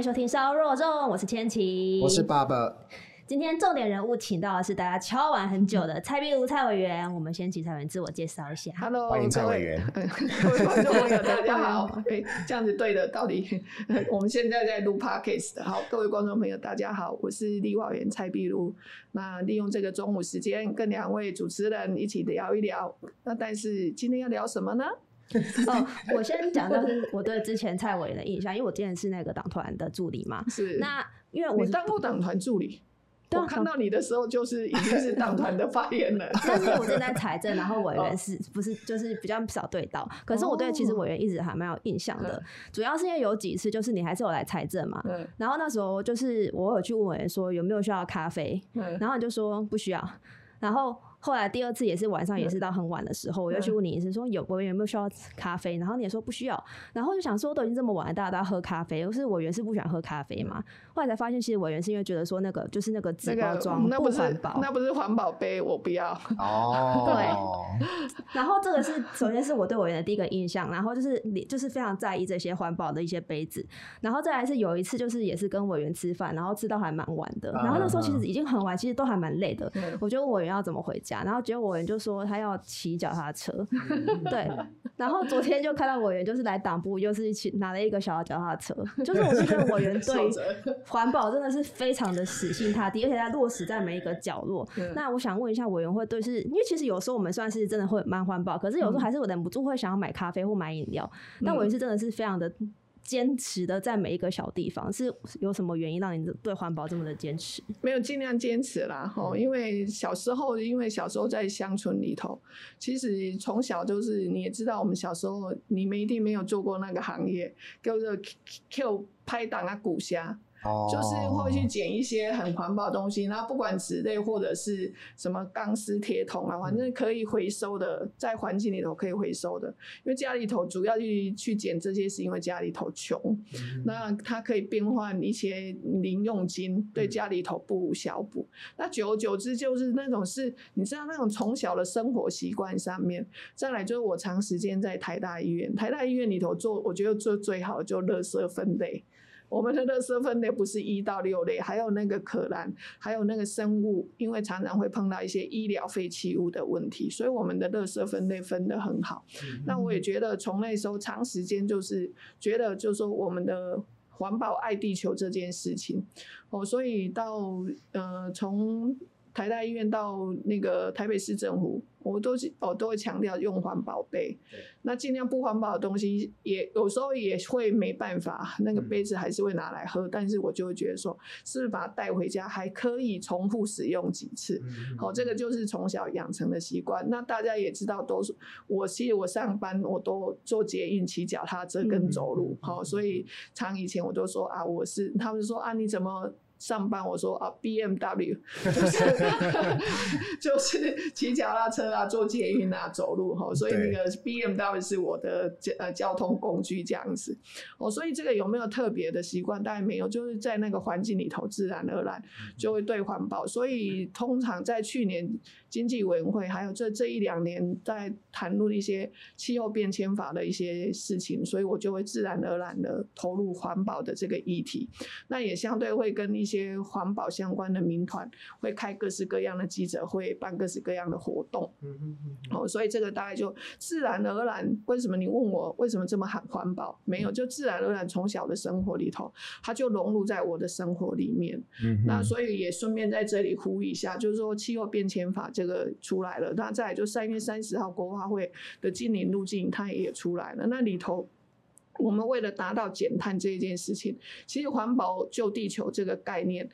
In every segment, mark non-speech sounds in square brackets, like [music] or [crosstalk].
迎收听烧肉粽，我是千琪，我是爸爸。今天重点人物请到的是大家敲完很久的蔡碧如蔡委员，我们先请蔡委员自我介绍一下。Hello，欢迎蔡委员。各位观众朋友，大家好。哎，这样子对的，到底 [laughs] 我们现在在录 Podcast。好，各位观众朋友，大家好，我是立法委员蔡碧如。那利用这个中午时间，跟两位主持人一起聊一聊。那但是今天要聊什么呢？[laughs] 哦，我先讲到是 [laughs] 我对之前蔡委员的印象，因为我之前是那个党团的助理嘛。[laughs] 是。那因为我当过党团助理。我看到你的时候，就是已经是党团的发言了。但是我正在财政，然后委员是不是就是比较少对到？可是我对其实委员一直还蛮有印象的，主要是因为有几次就是你还是有来财政嘛。然后那时候就是我有去问委员说有没有需要咖啡，然后你就说不需要，然后。后来第二次也是晚上，也是到很晚的时候，我又去问你，是说有委员有没有需要咖啡？然后你也说不需要。然后就想说，都已经这么晚了，大家都要喝咖啡，可是委员是不喜欢喝咖啡嘛？后来才发现，其实委员是因为觉得说那个就是那个纸包装那不环保，那不是环保杯，我不要。哦，[laughs] 对。[laughs] 然后这个是首先是我对委员的第一个印象，然后就是你就是非常在意这些环保的一些杯子，然后再来是有一次就是也是跟委员吃饭，然后吃到还蛮晚的，然后那时候其实已经很晚，其实都还蛮累的，我就问委员要怎么回家。然后结果委员就说他要骑脚踏车，[laughs] 对。然后昨天就看到委员就是来党部，又是一起拿了一个小脚踏车，就是我是觉得委员 [laughs] 对环保真的是非常的死心塌地，而且他落实在每一个角落。那我想问一下委员会对，是因为其实有时候我们算是真的会蛮环保，可是有时候还是我忍不住会想要买咖啡或买饮料。但委员是真的是非常的。坚持的在每一个小地方，是有什么原因让你对环保这么的坚持？没有尽量坚持啦，吼，因为小时候，因为小时候在乡村里头，其实从小就是你也知道，我们小时候你们一定没有做过那个行业，叫做 Q 拍档啊，古虾。就是会去捡一些很环保的东西，然后不管纸类或者是什么钢丝铁桶啊，反正可以回收的，在环境里头可以回收的。因为家里头主要去去捡这些，是因为家里头穷，嗯、[laughs] 那它可以变换一些零用金，对家里头不无小补。嗯、那久而久之，就是那种是，你知道那种从小的生活习惯上面，再来就是我长时间在台大医院，台大医院里头做，我觉得做最好的就垃圾分类。我们的垃圾分类不是一到六类，还有那个可燃，还有那个生物，因为常常会碰到一些医疗废弃物的问题，所以我们的垃圾分类分得很好。嗯、那我也觉得从那时候长时间就是觉得，就是说我们的环保爱地球这件事情，哦，所以到呃从台大医院到那个台北市政府。我都是我都会强调用环保杯，那尽量不环保的东西也有时候也会没办法，那个杯子还是会拿来喝，嗯、但是我就会觉得说，是不是把它带回家还可以重复使用几次？好、嗯，这个就是从小养成的习惯。那大家也知道，都是我其实我上班我都坐捷运、骑脚踏车跟走路，好、嗯，所以常以前我都说啊，我是他们说啊，你怎么？上班我说啊，BMW [laughs] 就是 [laughs] 就是骑脚踏车啊，坐捷运啊，走路哈，所以那个 BMW 是我的交呃交通工具这样子。哦，所以这个有没有特别的习惯？当然没有，就是在那个环境里头，自然而然就会对环保。所以通常在去年经济委员会，还有这这一两年在谈论一些气候变迁法的一些事情，所以我就会自然而然的投入环保的这个议题。那也相对会跟一些。环保相关的民团会开各式各样的记者会，办各式各样的活动。嗯嗯嗯。哦，所以这个大概就自然而然。为什么你问我为什么这么喊环保？没有，就自然而然从小的生活里头，它就融入在我的生活里面。嗯。那所以也顺便在这里呼吁一下，就是说气候变迁法这个出来了，那再来就三月三十号国发会的净零路径它也出来了，那里头。我们为了达到减碳这一件事情，其实环保救地球这个概念，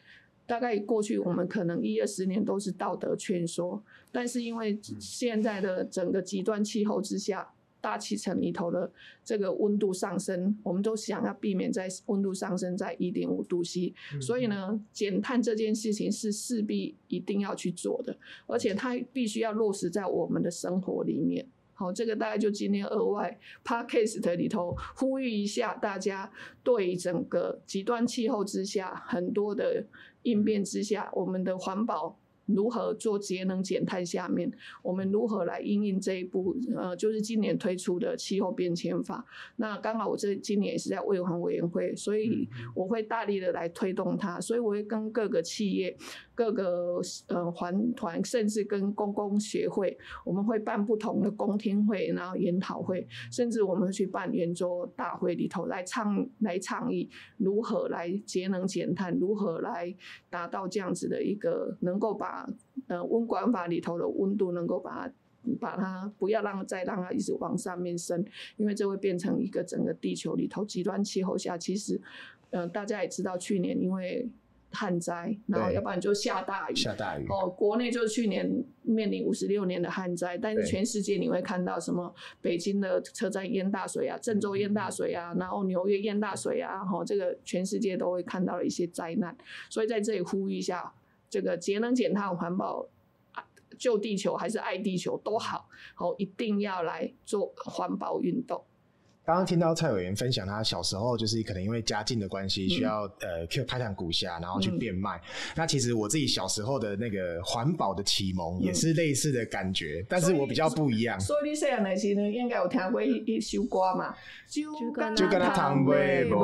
大概过去我们可能一二十年都是道德劝说，但是因为现在的整个极端气候之下，大气层里头的这个温度上升，我们都想要避免在温度上升在一点五度 C，所以呢，减碳这件事情是势必一定要去做的，而且它必须要落实在我们的生活里面。好，这个大概就今天额外 podcast 里头呼吁一下大家，对整个极端气候之下很多的应变之下，我们的环保如何做节能减碳下面，我们如何来应应这一步？呃，就是今年推出的气候变迁法。那刚好我这今年也是在卫环委员会，所以我会大力的来推动它。所以我会跟各个企业、各个呃环团，甚至跟公共协会，我们会办不同的公听会，然后研讨会，甚至我们去办圆桌大会里头来倡来倡议如何来节能减碳，如何来达到这样子的一个能够把。呃，温管法里头的温度能够把它，把它不要让再让它一直往上面升，因为这会变成一个整个地球里头极端气候下，其实，呃，大家也知道，去年因为旱灾，然后要不然就下大雨，下大雨哦，国内就是去年面临五十六年的旱灾，但是全世界你会看到什么？北京的车站淹大水啊，郑州淹大水啊，然后纽约淹大水啊，哈，这个全世界都会看到了一些灾难，所以在这里呼吁一下。这个节能减碳、环保、救地球还是爱地球都好，好，一定要来做环保运动。刚刚听到蔡委员分享，他小时候就是可能因为家境的关系，需要、嗯、呃去开采古虾，然后去变卖。嗯、那其实我自己小时候的那个环保的启蒙也是类似的感觉，嗯、但是我比较不一样。所以你细汉的时候应该有听过一一首歌嘛？就跟就跟他谈微博。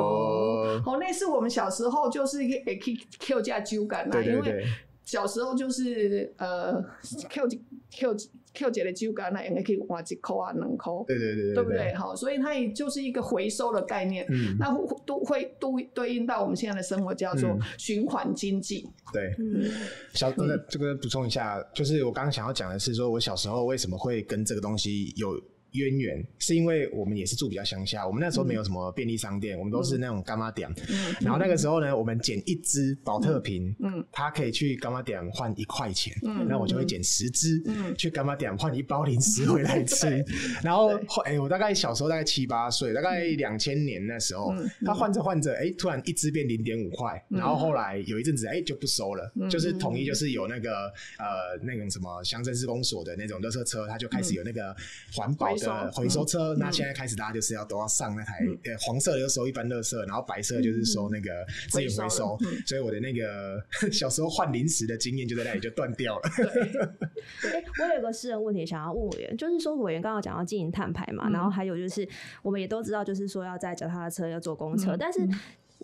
哦，那是我们小时候就是会去捡这酒感啦，因为小时候就是呃，Q Q。Q 姐的酒干那应该可以换一块啊，两块，对对对对，对不对？好，所以它也就是一个回收的概念，嗯、那都会都对应到我们现在的生活，叫做循环经济。对，嗯、小那这个补充一下，就是我刚刚想要讲的是，说我小时候为什么会跟这个东西有。渊源是因为我们也是住比较乡下，我们那时候没有什么便利商店，嗯、我们都是那种干妈店。嗯、然后那个时候呢，我们捡一支宝特瓶，嗯，它可以去干妈店换一块钱，嗯，那我就会捡十支，嗯，去干妈店换一包零食回来吃。[laughs] 嗯、然后，哎我大概小时候大概七八岁，大概两千年那时候，他换着换着，哎，突然一支变零点五块，然后后来有一阵子，哎，就不收了，嗯、就是统一就是有那个呃那种什么乡镇市公所的那种垃圾车，它就开始有那个环保。的回收车，嗯、那现在开始大家就是要都要上那台，呃、嗯，黄色的就收一般垃圾，然后白色就是收那个资源回收，嗯、所以我的那个小时候换零食的经验就在那里就断掉了。对，[laughs] 欸、我有个私人问题想要问委员，就是说委员刚刚讲到经营碳排嘛，嗯、然后还有就是我们也都知道，就是说要在脚踏车要坐公车，嗯、但是。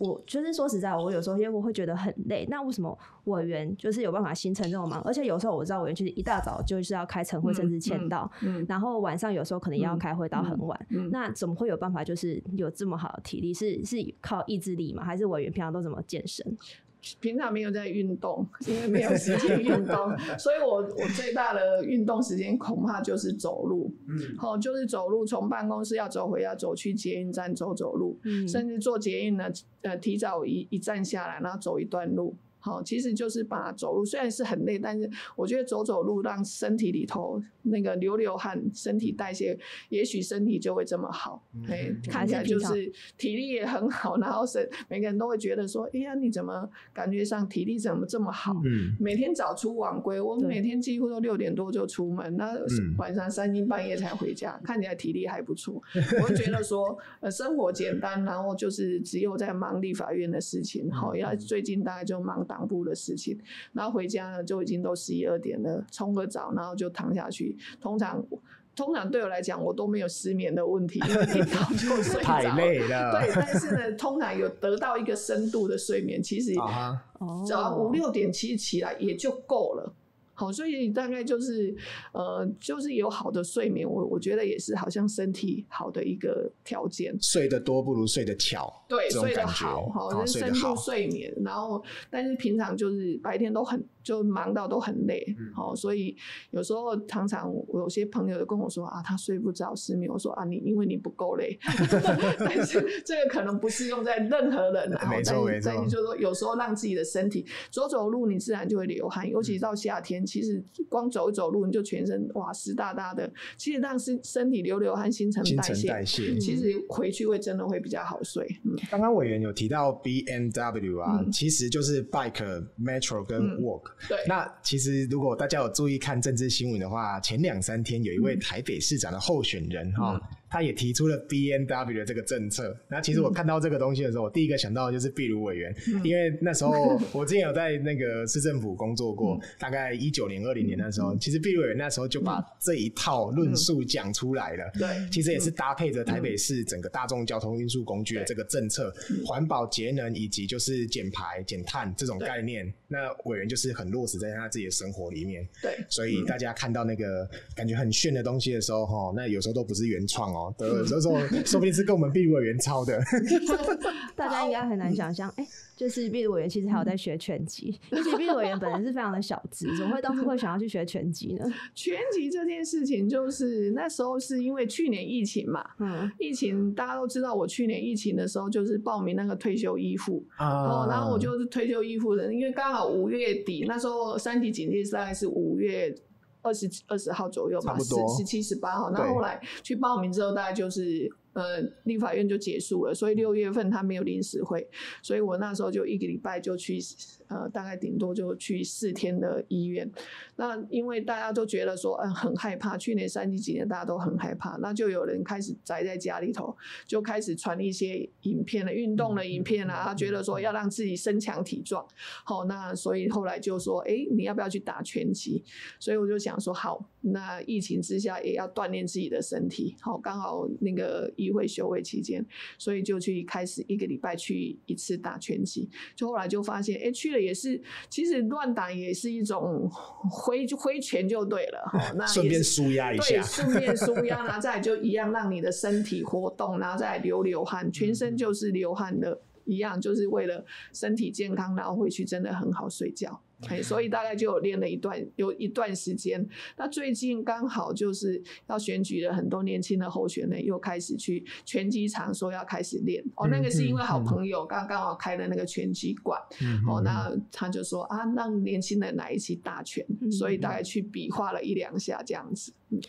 我就是说实在，我有时候因为我会觉得很累。那为什么委员就是有办法形成这种忙？而且有时候我知道委员其实一大早就是要开晨会，甚至签到，嗯嗯嗯、然后晚上有时候可能也要开会到很晚。那怎么会有办法就是有这么好的体力？是是靠意志力吗？还是委员平常都怎么健身？平常没有在运动，[laughs] 因为没有时间运动，所以我我最大的运动时间恐怕就是走路，嗯，好，就是走路，从办公室要走回要走去捷运站走走路，嗯，甚至坐捷运呢，呃，提早一一站下来，然后走一段路。好，其实就是把走路，虽然是很累，但是我觉得走走路让身体里头那个流流汗，身体代谢，也许身体就会这么好。哎、嗯，看起来就是体力也很好，然后是每个人都会觉得说，哎呀，你怎么感觉上体力怎么这么好？嗯，每天早出晚归，我每天几乎都六点多就出门，那晚上三更半夜才回家，嗯、看起来体力还不错。[laughs] 我会觉得说，呃，生活简单，然后就是只有在忙立法院的事情。好，要最近大概就忙。党部的事情，然后回家呢，就已经都十一二点了，冲个澡，然后就躺下去。通常，通常对我来讲，我都没有失眠的问题，因为一早就 [laughs] 睡着。太累了。对，但是呢，通常有得到一个深度的睡眠，其实只要五六点其实起来也就够了。好，所以大概就是，呃，就是有好的睡眠，我我觉得也是好像身体好的一个条件。睡得多不如睡得巧，对，睡得好，好，就是深度睡眠。然后，但是平常就是白天都很就忙到都很累，好，所以有时候常常我有些朋友就跟我说啊，他睡不着失眠。我说啊，你因为你不够累，[laughs] 但是 [laughs] 这个可能不适用在任何人。然错没错。就是说有时候让自己的身体走走路，你自然就会流汗，尤其到夏天。其实光走一走路，你就全身哇湿哒哒的。其实让身身体流流汗，新陈代谢，其实回去会真的会比较好睡。刚刚委员有提到 BMW 啊，嗯、其实就是 Bike、Metro 跟 Walk、嗯。对。那其实如果大家有注意看政治新闻的话，前两三天有一位台北市长的候选人哈。嗯他也提出了 B N W 的这个政策。那其实我看到这个东西的时候，我第一个想到的就是壁炉委员，嗯、因为那时候 [laughs] 我之前有在那个市政府工作过，嗯、大概一九年、二零年那时候，嗯、其实壁炉委员那时候就把这一套论述讲出来了。对、嗯，其实也是搭配着台北市整个大众交通运输工具的这个政策，环、嗯、保节能以及就是减排减碳这种概念，那委员就是很落实在他自己的生活里面。对，所以大家看到那个感觉很炫的东西的时候，哈，那有时候都不是原创哦。对，有时候 [laughs] 说不定是跟我们壁如委员抄的。[laughs] 大家应该很难想象，哎、欸，就是壁如委员其实还有在学拳击，而且壁如委员本人是非常的小资，怎么会当初会想要去学拳击呢？拳击这件事情，就是那时候是因为去年疫情嘛，嗯，疫情大家都知道，我去年疫情的时候就是报名那个退休医护啊，然后我就是退休医护的，因为刚好五月底那时候三级警戒大概是五月。二十二十号左右吧，十十七十八号。那后来去报名之后，大概就是。呃，立法院就结束了，所以六月份他没有临时会，所以我那时候就一个礼拜就去，呃，大概顶多就去四天的医院。那因为大家都觉得说，嗯、很害怕，去年三级几年大家都很害怕，那就有人开始宅在家里头，就开始传一些影片了，运动的影片啊，觉得说要让自己身强体壮。好，那所以后来就说，哎、你要不要去打拳击？所以我就想说，好，那疫情之下也要锻炼自己的身体。好，刚好那个。议会休会期间，所以就去开始一个礼拜去一次打拳击，就后来就发现，哎、欸，去了也是，其实乱打也是一种挥挥拳就对了，哈，[laughs] 那顺便舒压一下，对，[laughs] 顺便舒压，然后再就一样让你的身体活动，然后再流流汗，全身就是流汗的，一样就是为了身体健康，然后回去真的很好睡觉。哎，所以大概就有练了一段，有一段时间。那最近刚好就是要选举了，很多年轻的候选人又开始去拳击场说要开始练。哦，那个是因为好朋友刚刚好开的那个拳击馆。哦，那他就说啊，让年轻人来一起打拳，所以大概去比划了一两下这样子。嗯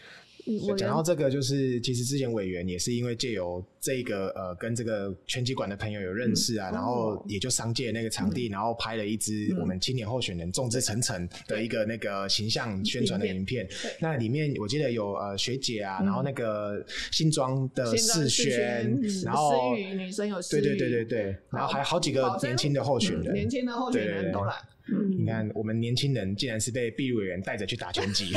讲到这个，就是其实之前委员也是因为借由这个呃跟这个拳击馆的朋友有认识啊，嗯、然后也就商借那个场地，嗯、然后拍了一支我们青年候选人众志成城的一个那个形象宣传的影片。那里面我记得有呃学姐啊，然后那个新庄的世轩，然后女生有对对对对对，然后还有好几个年轻的候选人，年轻的候选人都来。嗯，你看，我们年轻人竟然是被壁如委员带着去打拳击，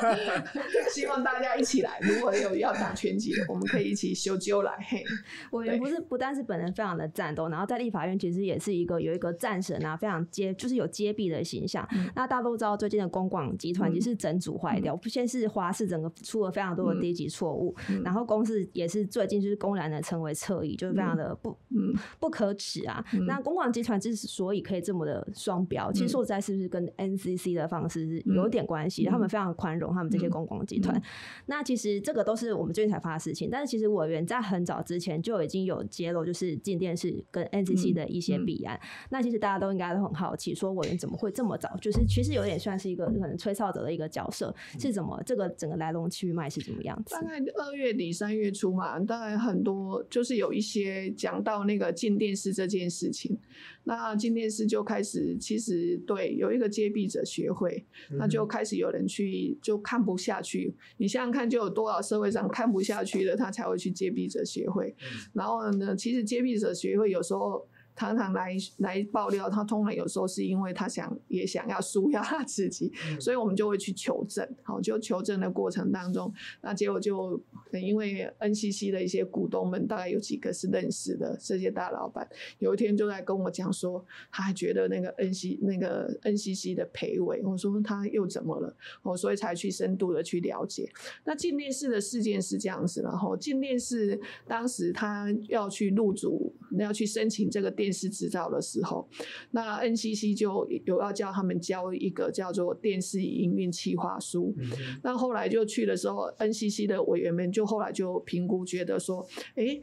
[laughs] 希望大家一起来。如果有要打拳击的，我们可以一起修揪来。嘿，委员不是不但是本人非常的战斗，然后在立法院其实也是一个有一个战神啊，非常接就是有接臂的形象。嗯、那大家都知道，最近的公广集团其实整组坏掉，嗯、先是华视整个出了非常多的低级错误，嗯、然后公司也是最近就是公然的成为侧翼，就是非常的不嗯 [laughs] 不可耻啊。嗯、那公广集团之所以可以这么的双。标其实说实在，是不是跟 NCC 的方式是有点关系？嗯、他们非常宽容，他们这些公广集团。嗯、那其实这个都是我们最近才发的事情。但是其实委员在很早之前就已经有揭露，就是进电视跟 NCC 的一些弊案。嗯嗯、那其实大家都应该都很好奇，说委员怎么会这么早？就是其实有点算是一个可能吹哨者的一个角色，是怎么？这个整个来龙去脉是怎么样子？大概二月底三月初嘛，大概很多就是有一些讲到那个进电视这件事情。那今天是就开始，其实对有一个接臂者协会，那就开始有人去就看不下去。你想想看，就有多少社会上看不下去的，他才会去接臂者协会。然后呢，其实接臂者协会有时候。常常来来爆料，他通常有时候是因为他想也想要舒压他自己，嗯、[laughs] 所以我们就会去求证。好，就求证的过程当中，那结果就因为 NCC 的一些股东们大概有几个是认识的这些大老板，有一天就在跟我讲说，他还觉得那个 NC 那个 NCC 的赔委，我说他又怎么了？我所以才去深度的去了解。那进电视的事件是这样子，然后进电视当时他要去入主，要去申请这个电。电视执照的时候，那 NCC 就有要叫他们交一个叫做电视营运企划书。嗯、那后来就去的时候，NCC 的委员们就后来就评估，觉得说，哎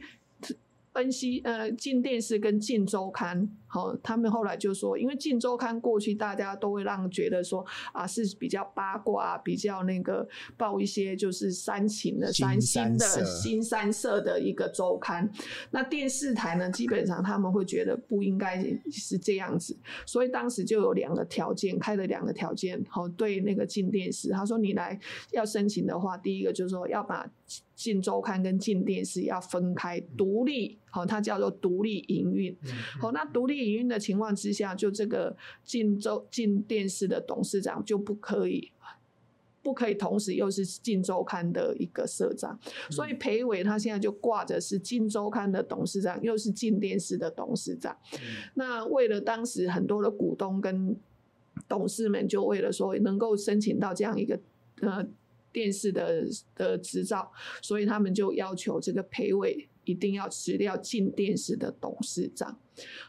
，NC 呃进电视跟进周刊好，他们后来就说，因为《镜周刊》过去大家都会让觉得说啊是比较八卦，比较那个报一些就是煽情的、煽心的、新三色的一个周刊。那电视台呢，基本上他们会觉得不应该是这样子，所以当时就有两个条件，开了两个条件。好，对那个进电视，他说你来要申请的话，第一个就是说要把。镜周刊跟进电视要分开独立，好，它叫做独立营运。好，那独立营运的情况之下，就这个晋州晋电视的董事长就不可以，不可以同时又是晋周刊的一个社长。所以裴伟他现在就挂着是晋周刊的董事长，又是晋电视的董事长。那为了当时很多的股东跟董事们，就为了说能够申请到这样一个呃。电视的的执照，所以他们就要求这个裴伟一定要辞掉进电视的董事长。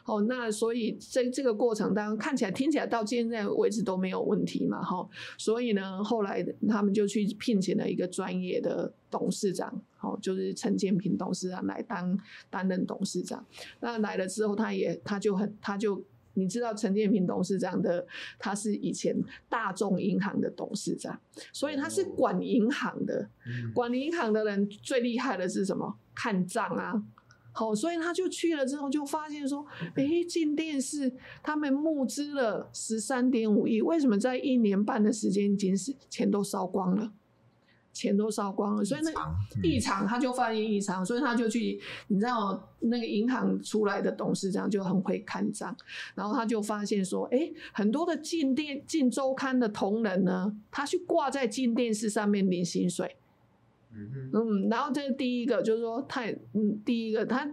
哦，那所以在这个过程当中看起来听起来到现在为止都没有问题嘛，哈。所以呢，后来他们就去聘请了一个专业的董事长，哦，就是陈建平董事长来当担任董事长。那来了之后，他也他就很他就。你知道陈建平董事长的，他是以前大众银行的董事长，所以他是管银行的。管银行的人最厉害的是什么？看账啊。好，所以他就去了之后，就发现说，哎，进电视他们募资了十三点五亿，为什么在一年半的时间，已经是钱都烧光了？钱都烧光了，所以那异常他就发现异常，所以他就去，你知道那个银行出来的董事长就很会看账，然后他就发现说，哎、欸，很多的进电进周刊的同仁呢，他去挂在进电视上面领薪水，嗯，然后这是第一个就是说太，嗯，第一个他。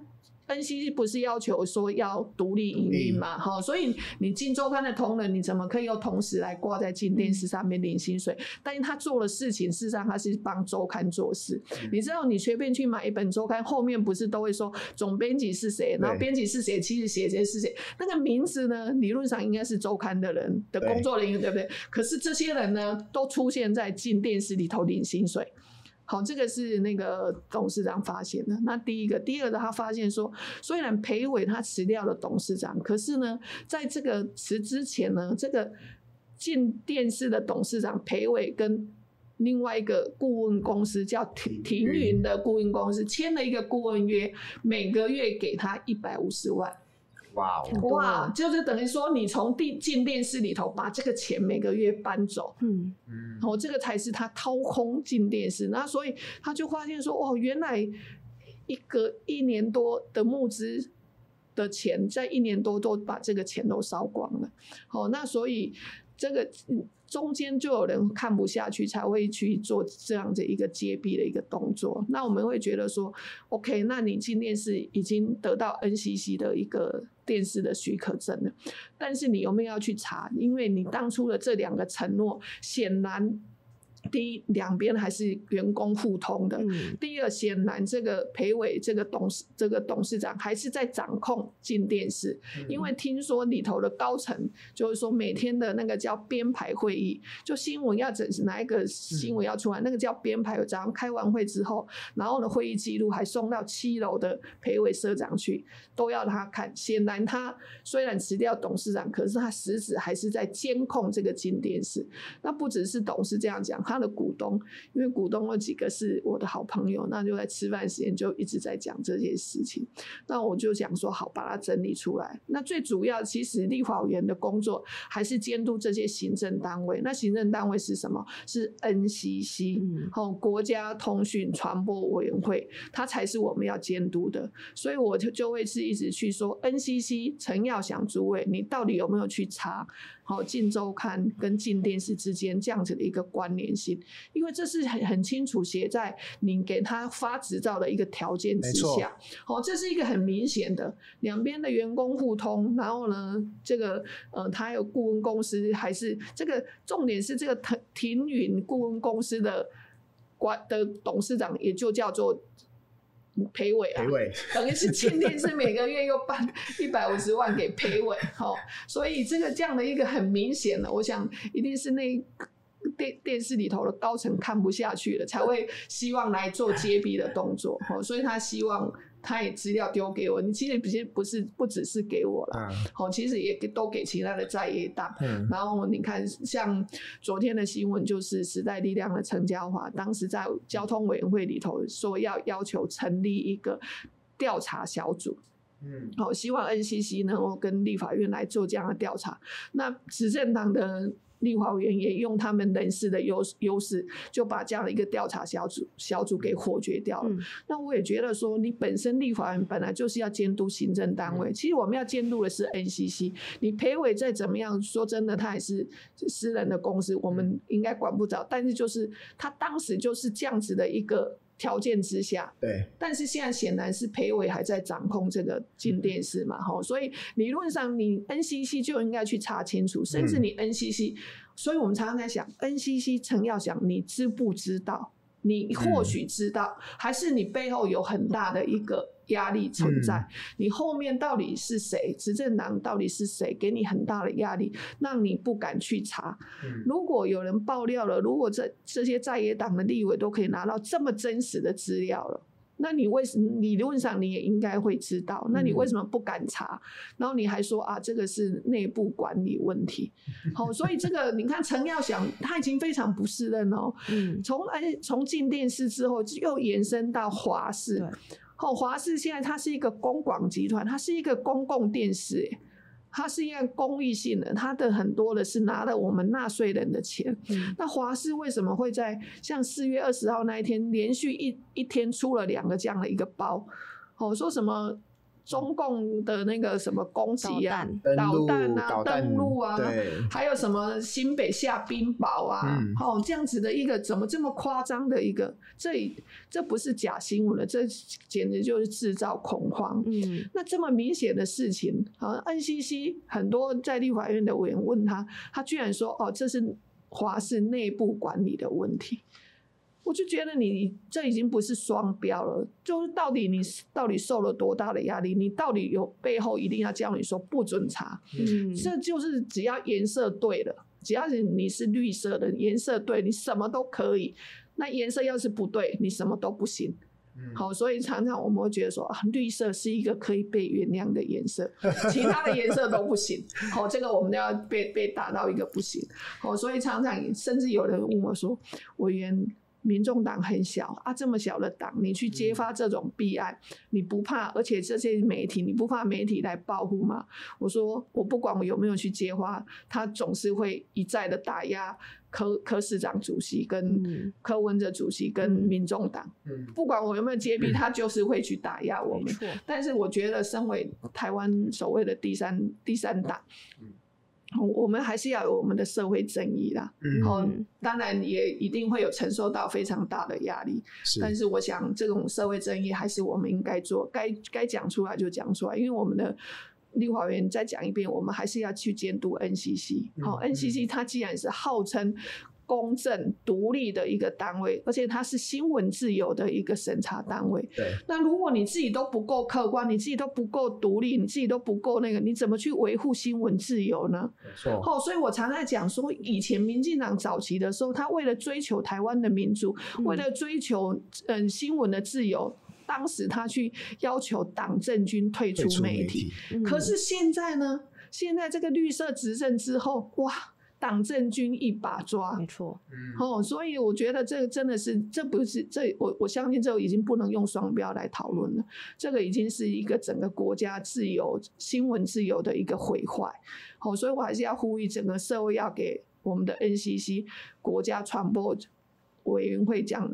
NCC 不是要求说要独立营运嘛？哈、嗯，所以你进周刊的同仁，你怎么可以又同时来挂在进电视上面领薪水？但是他做的事情，事实上他是帮周刊做事。嗯、你知道，你随便去买一本周刊，后面不是都会说总编辑是谁，然后编辑是谁，其实写谁是谁？那个名字呢，理论上应该是周刊的人的工作人员，对不对？可是这些人呢，都出现在进电视里头领薪水。好，这个是那个董事长发现的。那第一个，第二个，他发现说，虽然裴伟他辞掉了董事长，可是呢，在这个辞之前呢，这个进电视的董事长裴伟跟另外一个顾问公司叫庭庭云的顾问公司签了一个顾问约，每个月给他一百五十万。哇哇，就是等于说，你从地进电视里头把这个钱每个月搬走，嗯。嗯，哦，这个才是他掏空进电视，那所以他就发现说，哦，原来一个一年多的募资的钱，在一年多都把这个钱都烧光了，哦，那所以这个中间就有人看不下去，才会去做这样的一个揭弊的一个动作。那我们会觉得说，OK，那你今天是已经得到 NCC 的一个。电视的许可证了，但是你有没有要去查？因为你当初的这两个承诺，显然。第一，两边还是员工互通的。嗯、第二，显然这个裴伟这个董事这个董事长还是在掌控进电视，嗯、因为听说里头的高层就是说每天的那个叫编排会议，就新闻要整哪一个新闻要出来，嗯、那个叫编排。早上开完会之后，然后呢会议记录还送到七楼的裴伟社长去，都要他看。显然他虽然辞掉董事长，可是他实质还是在监控这个镜电视。那不只是董事这样讲，他。他的股东，因为股东有几个是我的好朋友，那就在吃饭时间就一直在讲这件事情。那我就想说，好，把它整理出来。那最主要，其实立法委员的工作还是监督这些行政单位。那行政单位是什么？是 NCC，哦，国家通讯传播委员会，它才是我们要监督的。所以我就就会是一直去说，NCC 陈耀祥诸位，你到底有没有去查？好，镜周刊跟镜电视之间这样子的一个关联性，因为这是很很清楚写在你给他发执照的一个条件之下。好，这是一个很明显的两边的员工互通，然后呢，这个呃，他有顾问公司，还是这个重点是这个庭庭云顾问公司的管的董事长，也就叫做。裴伟啊，[laughs] 等于是镜电视每个月又办 [laughs] 一百五十万给裴伟，好，所以这个这样的一个很明显的，我想一定是那电电视里头的高层看不下去了，才会希望来做揭弊的动作，好，所以他希望。他也资料丢给我。你其实不是不是不只是给我了，好、嗯，其实也都给其他的在野党。嗯，然后你看，像昨天的新闻，就是时代力量的陈嘉华，当时在交通委员会里头说要要求成立一个调查小组。嗯，好，希望 NCC 能够跟立法院来做这样的调查。那执政党的。立法委员也用他们人事的优优势，就把这样的一个调查小组小组给否决掉了。嗯、那我也觉得说，你本身立法院本来就是要监督行政单位，其实我们要监督的是 NCC。你培委再怎么样，说真的，他也是私人的公司，我们应该管不着。但是就是他当时就是这样子的一个。条件之下，对，但是现在显然是培伟还在掌控这个金电视嘛，吼、嗯，所以理论上你 NCC 就应该去查清楚，甚至你 NCC，、嗯、所以我们常常在想，NCC 曾耀祥，你知不知道？你或许知道，嗯、还是你背后有很大的一个。压力存在，嗯、你后面到底是谁？执政党到底是谁？给你很大的压力，让你不敢去查。嗯、如果有人爆料了，如果这这些在野党的立委都可以拿到这么真实的资料了，那你为什么理论上你也应该会知道？那你为什么不敢查？嗯、然后你还说啊，这个是内部管理问题。[laughs] 好，所以这个你看陈耀祥他已经非常不适任哦。嗯，从哎从进电视之后又延伸到华视。后华视现在它是一个公广集团，它是一个公共电视，它是一个公益性的，它的很多的是拿了我们纳税人的钱。嗯、那华视为什么会在像四月二十号那一天连续一一天出了两个这样的一个包？哦，说什么？中共的那个什么攻击啊，导弹啊，登陆啊，还有什么新北下冰雹啊，嗯、哦，这样子的一个怎么这么夸张的一个？这这不是假新闻了，这简直就是制造恐慌。嗯，那这么明显的事情，啊，NCC 很多在立法院的委员问他，他居然说，哦，这是华视内部管理的问题。我就觉得你这已经不是双标了，就是到底你到底受了多大的压力？你到底有背后一定要叫你说不准查？嗯，这就是只要颜色对了，只要是你是绿色的颜色对，你什么都可以。那颜色要是不对，你什么都不行。嗯，好，所以常常我们会觉得说啊，绿色是一个可以被原谅的颜色，[laughs] 其他的颜色都不行。好，这个我们都要被被打到一个不行。好，所以常常甚至有人问我说，委员。民众党很小啊，这么小的党，你去揭发这种弊案，嗯、你不怕？而且这些媒体，你不怕媒体来报复吗？我说，我不管我有没有去揭发，他总是会一再的打压柯柯市长主席跟柯文哲主席跟民众党。嗯、不管我有没有揭弊，[clears throat] 他就是会去打压我们。嗯、但是我觉得，身为台湾所谓的第三第三党。嗯我们还是要有我们的社会正义啦，然后、嗯、当然也一定会有承受到非常大的压力，是。但是我想这种社会正义还是我们应该做，该该讲出来就讲出来，因为我们的立法员再讲一遍，我们还是要去监督 NCC，好、嗯、NCC 它既然是号称。公正独立的一个单位，而且它是新闻自由的一个审查单位。对，那如果你自己都不够客观，你自己都不够独立，你自己都不够那个，你怎么去维护新闻自由呢？没错。哦，所以我常在讲说，以前民进党早期的时候，他为了追求台湾的民主，嗯、为了追求嗯新闻的自由，当时他去要求党政军退出媒体。媒体可是现在呢？现在这个绿色执政之后，哇！党政军一把抓，没错，哦，所以我觉得这个真的是，这不是这我我相信这已经不能用双标来讨论了，这个已经是一个整个国家自由、新闻自由的一个毁坏，好，所以我还是要呼吁整个社会要给我们的 NCC 国家传播委员会这样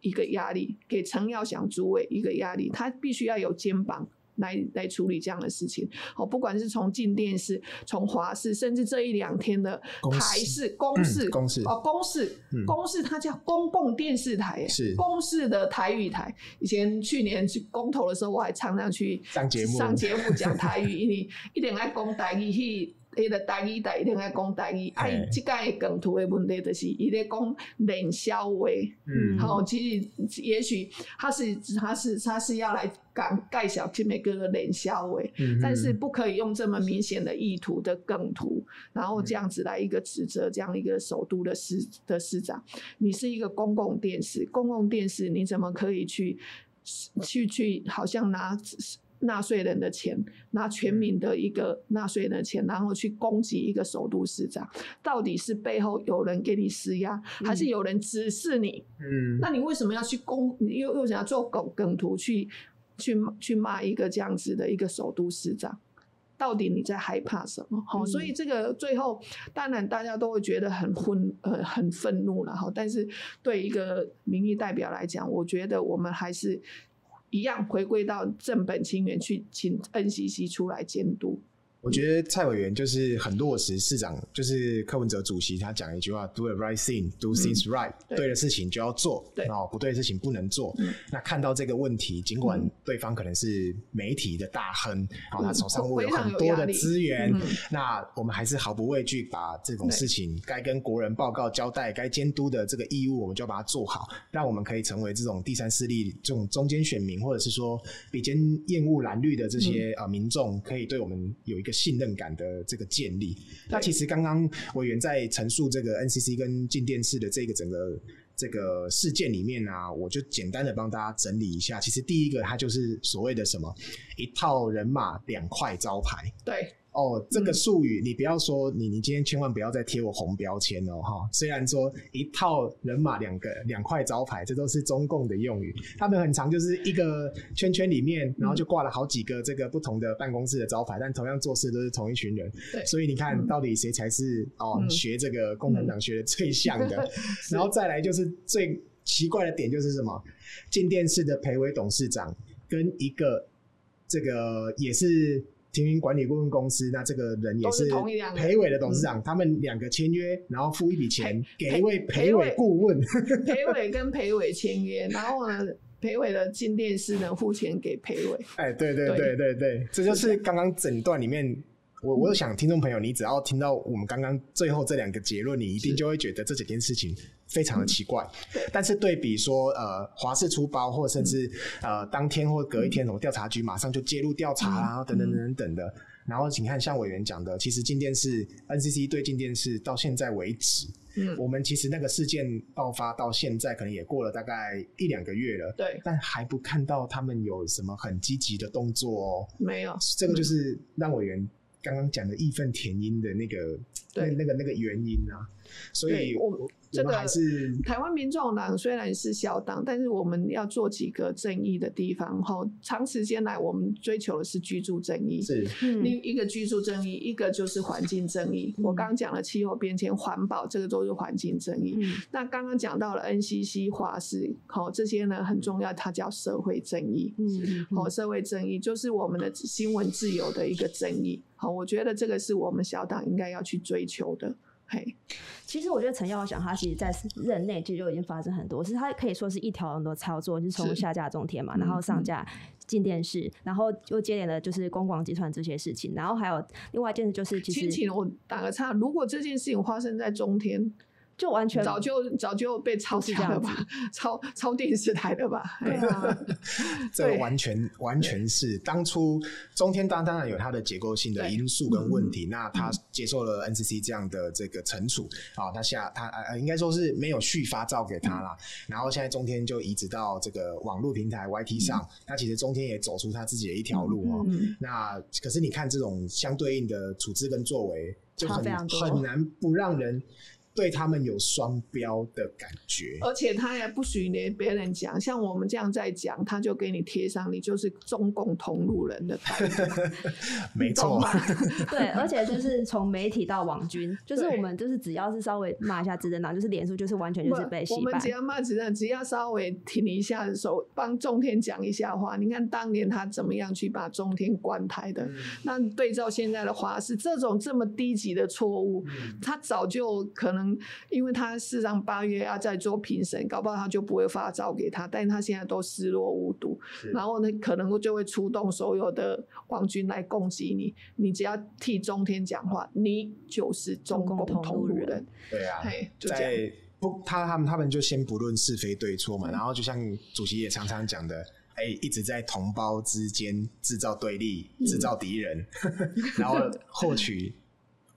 一个压力，给陈耀祥主委一个压力，他必须要有肩膀。来来处理这样的事情，哦，不管是从进电视、从华视，甚至这一两天的台视、公视、公视哦，公视、公视，它叫公共电视台，是公视的台语台。以前去年去公投的时候，我还常常去上节目，上节目讲台语，因为一点爱讲台语去。伊个台语台一定爱讲台语，哎、啊，即个梗图的问题就是伊咧讲冷笑话，嗯，好，其实也许他是他是他是要来讲盖小金美哥的冷笑话，但是不可以用这么明显的意图的梗图，然后这样子来一个指责这样一个首都的市的市长，你是一个公共电视，公共电视你怎么可以去？去去好像拿纳税人的钱，拿全民的一个纳税人的钱，然后去攻击一个首都市长，到底是背后有人给你施压，嗯、还是有人指示你？嗯，那你为什么要去攻？你又又想要做梗梗图去去去骂一个这样子的一个首都市长？到底你在害怕什么？好、嗯，所以这个最后当然大家都会觉得很愤呃很愤怒了哈。但是对一个民意代表来讲，我觉得我们还是一样回归到正本清源去，请 NCC 出来监督。我觉得蔡委员就是很落实市长，就是柯文哲主席他讲一句话：“Do the right thing, do things right。”对，对的事情就要做，对哦，不对的事情不能做。嗯、那看到这个问题，尽管对方可能是媒体的大亨，然、嗯、后他手上握有很多的资源，嗯、那我们还是毫不畏惧，把这种事情该跟国人报告交代、该监督的这个义务，我们就要把它做好，让我们可以成为这种第三势力、这种中间选民，或者是说比较厌恶蓝绿的这些呃、民众，可以对我们有一个。信任感的这个建立，那其实刚刚委员在陈述这个 NCC 跟进电视的这个整个这个事件里面啊，我就简单的帮大家整理一下。其实第一个，它就是所谓的什么一套人马两块招牌，对。哦，这个术语你不要说，你你今天千万不要再贴我红标签哦哈。虽然说一套人马两个两块招牌，这都是中共的用语，他们很常就是一个圈圈里面，然后就挂了好几个这个不同的办公室的招牌，但同样做事都是同一群人。对，所以你看到底谁才是哦学这个共产党学的最像的？[laughs] 然后再来就是最奇怪的点就是什么？进电视的裴伟董事长跟一个这个也是。停云管理顾问公司，那这个人也是裴伟的董事长，嗯、他们两个签约，然后付一笔钱给一位裴伟顾问。[laughs] 裴伟跟裴伟签约，然后呢，裴伟的镜电视呢付钱给裴伟。哎，对对对对对，对，这就是刚刚整段里面。我我想听众朋友，你只要听到我们刚刚最后这两个结论，你一定就会觉得这几件事情非常的奇怪。嗯、但是对比说，呃，华视出包，或甚至、嗯、呃当天或隔一天，什么调查局马上就介入调查啦，嗯、等等等等等的。然后请看，像委员讲的，其实进电视 NCC 对进电视到现在为止，嗯，我们其实那个事件爆发到现在，可能也过了大概一两个月了，对，但还不看到他们有什么很积极的动作哦，没有，这个就是让委员。刚刚讲的义愤填膺的那个，对，那个那个原因啊，所以我。这个台湾民众党虽然是小党，但是我们要做几个正义的地方。后长时间来，我们追求的是居住正义，是另一个居住正义，一个就是环境正义。嗯、我刚刚讲了气候变迁、环保，这个都是环境正义。嗯、那刚刚讲到了 NCC、华氏，好这些呢很重要，它叫社会正义。嗯，好，社会正义就是我们的新闻自由的一个正义。好，我觉得这个是我们小党应该要去追求的。嘿，其实我觉得陈耀祥他其实在任内其实就已经发生很多，是他可以说是一条龙的操作，就是从下架中天嘛，然后上架进电视，然后又接连的就是公广集团这些事情，然后还有另外一件事就是其实，其实我打个岔，如果这件事情发生在中天。就完全早就早就被抄家了吧，[laughs] 抄抄电视台的吧？对啊，[laughs] [laughs] 这个完全完全是当初中天当当然有它的结构性的因素跟问题，那他接受了 NCC 这样的这个惩处啊，他下他呃应该说是没有续发照给他啦，然后现在中天就移植到这个网络平台 YT 上，那其实中天也走出他自己的一条路哦。那可是你看这种相对应的处置跟作为，就很很难不让人。对他们有双标的感觉，而且他也不许连别人讲，像我们这样在讲，他就给你贴上你就是中共同路人的态度，[laughs] 没错错，[laughs] 对，而且就是从媒体到网军，就是我们就是只要是稍微骂一下执政党，就是脸书就是完全就是被洗。我们只要骂执政，只要稍微停一下手，帮中天讲一下话。你看当年他怎么样去把中天关台的，嗯、那对照现在的华视这种这么低级的错误，嗯、他早就可能。因为他事实上八月要再做评审，搞不好他就不会发照给他，但是他现在都视若无睹，然后呢，可能就会出动所有的皇军来攻击你，你只要替中天讲话，你就是中共同路人。对啊，就在不他他们他们就先不论是非对错嘛，嗯、然后就像主席也常常讲的，哎，一直在同胞之间制造对立，制造敌人，嗯、[laughs] 然后获取。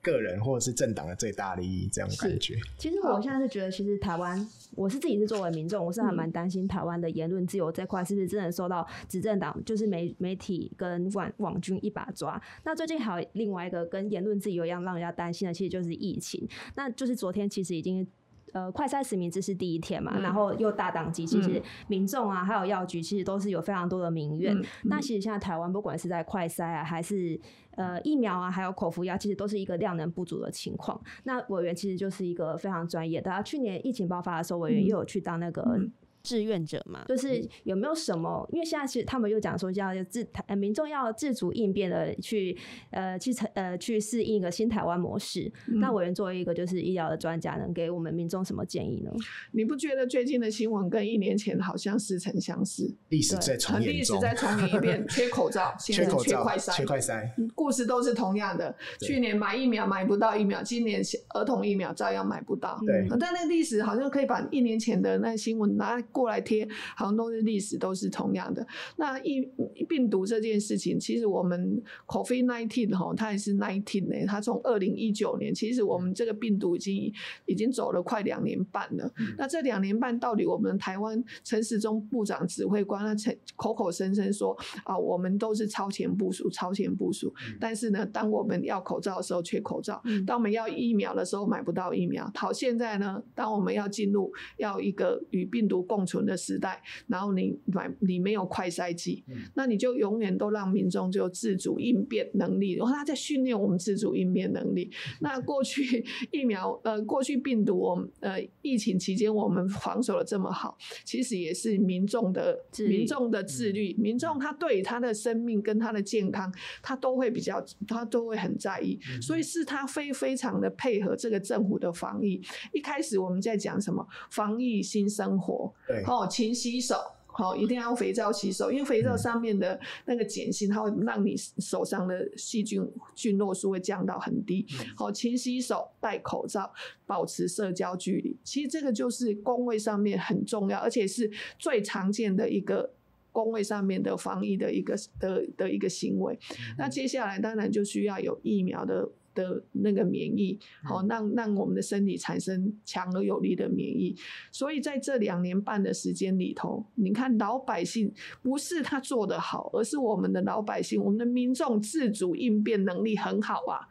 个人或者是政党的最大利益这样感觉。其实我现在是觉得，其实台湾，我是自己是作为民众，我是还蛮担心台湾的言论自由这块是不是真的受到执政党就是媒媒体跟网网军一把抓。那最近还有另外一个跟言论自由一样让人家担心的，其实就是疫情。那就是昨天其实已经。呃，快筛实名制是第一天嘛，嗯、然后又大档机，其实民众啊，还有药局，其实都是有非常多的民怨。那其实现在台湾，不管是在快筛啊，还是呃疫苗啊，还有口服药，其实都是一个量能不足的情况。那委员其实就是一个非常专业的，他去年疫情爆发的时候，委员又有去当那个。嗯志愿者嘛，就是有没有什么？因为现在其实他们又讲说要自呃民众要自主应变的去呃去呃去适应一个新台湾模式。嗯、那委员作为一个就是医疗的专家，能给我们民众什么建议呢？你不觉得最近的新闻跟一年前好像似曾相识？历史在重演，历史在重演一遍。[laughs] 缺口罩，现在缺快筛，缺快筛，故事都是同样的。去年买疫苗买不到疫苗，今年儿童疫苗照样买不到。对，但那个历史好像可以把一年前的那新闻拿过来贴。好像都是历史，都是同样的。那疫病毒这件事情，其实我们 COVID nineteen 哈，它也是 nineteen 呢。它从二零一九年，其实我们这个病毒已经已经走了快两年半了。嗯、那这两年半到底我们台湾陈时中部长指挥官他口口声声说啊，我们都是超前部署，超前部署。嗯、但是呢，当我们要口罩的时候缺口罩，嗯、当我们要疫苗的时候买不到疫苗。好，现在呢，当我们要进入要一个与病毒共存的时代。然后你买你没有快筛剂，嗯、那你就永远都让民众就自主应变能力，然后他在训练我们自主应变能力。嗯、[laughs] 那过去疫苗呃，过去病毒我们呃疫情期间我们防守的这么好，其实也是民众的民众的自律，嗯、民众他对他的生命跟他的健康，他都会比较他都会很在意，嗯、所以是他非非常的配合这个政府的防疫。一开始我们在讲什么防疫新生活，对，哦，勤洗手，好，一定要用肥皂洗手，因为肥皂上面的那个碱性，它会让你手上的细菌菌落数会降到很低。好，勤洗手，戴口罩，保持社交距离。其实这个就是工位上面很重要，而且是最常见的一个工位上面的防疫的一个的的一个行为。那接下来当然就需要有疫苗的。的那个免疫，好，让让我们的身体产生强而有力的免疫。所以在这两年半的时间里头，你看老百姓不是他做的好，而是我们的老百姓，我们的民众自主应变能力很好啊。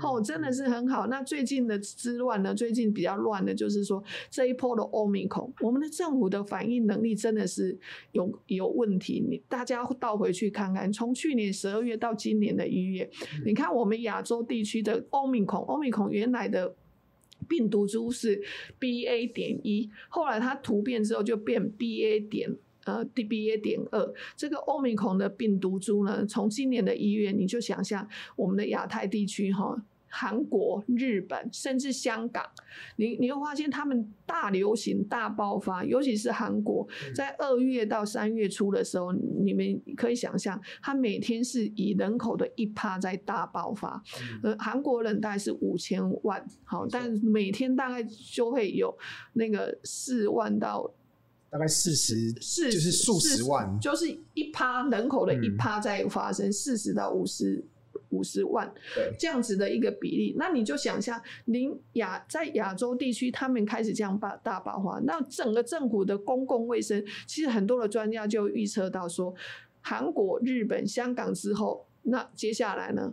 哦，真的是很好。那最近的之乱呢？最近比较乱的就是说这一波的欧米孔，我们的政府的反应能力真的是有有问题。你大家倒回去看看，从去年十二月到今年的一月，你看我们亚洲地区。的欧米孔，欧米孔原来的病毒株是 BA 点一，后来它突变之后就变 BA 点呃 DBA. 点二。这个欧米孔的病毒株呢，从今年的一月，你就想象我们的亚太地区哈。韩国、日本甚至香港，你你会发现他们大流行、大爆发，尤其是韩国，在二月到三月初的时候，你们可以想象，他每天是以人口的一趴在大爆发。呃，韩国人大概是五千万，好，但每天大概就会有那个四万到大概四十，四就是数十万，就是一趴人口的一趴在发生，四十到五十。五十万，这样子的一个比例，那你就想象，您亚在亚洲地区，他们开始这样大大爆发，那整个政府的公共卫生，其实很多的专家就预测到说，韩国、日本、香港之后，那接下来呢，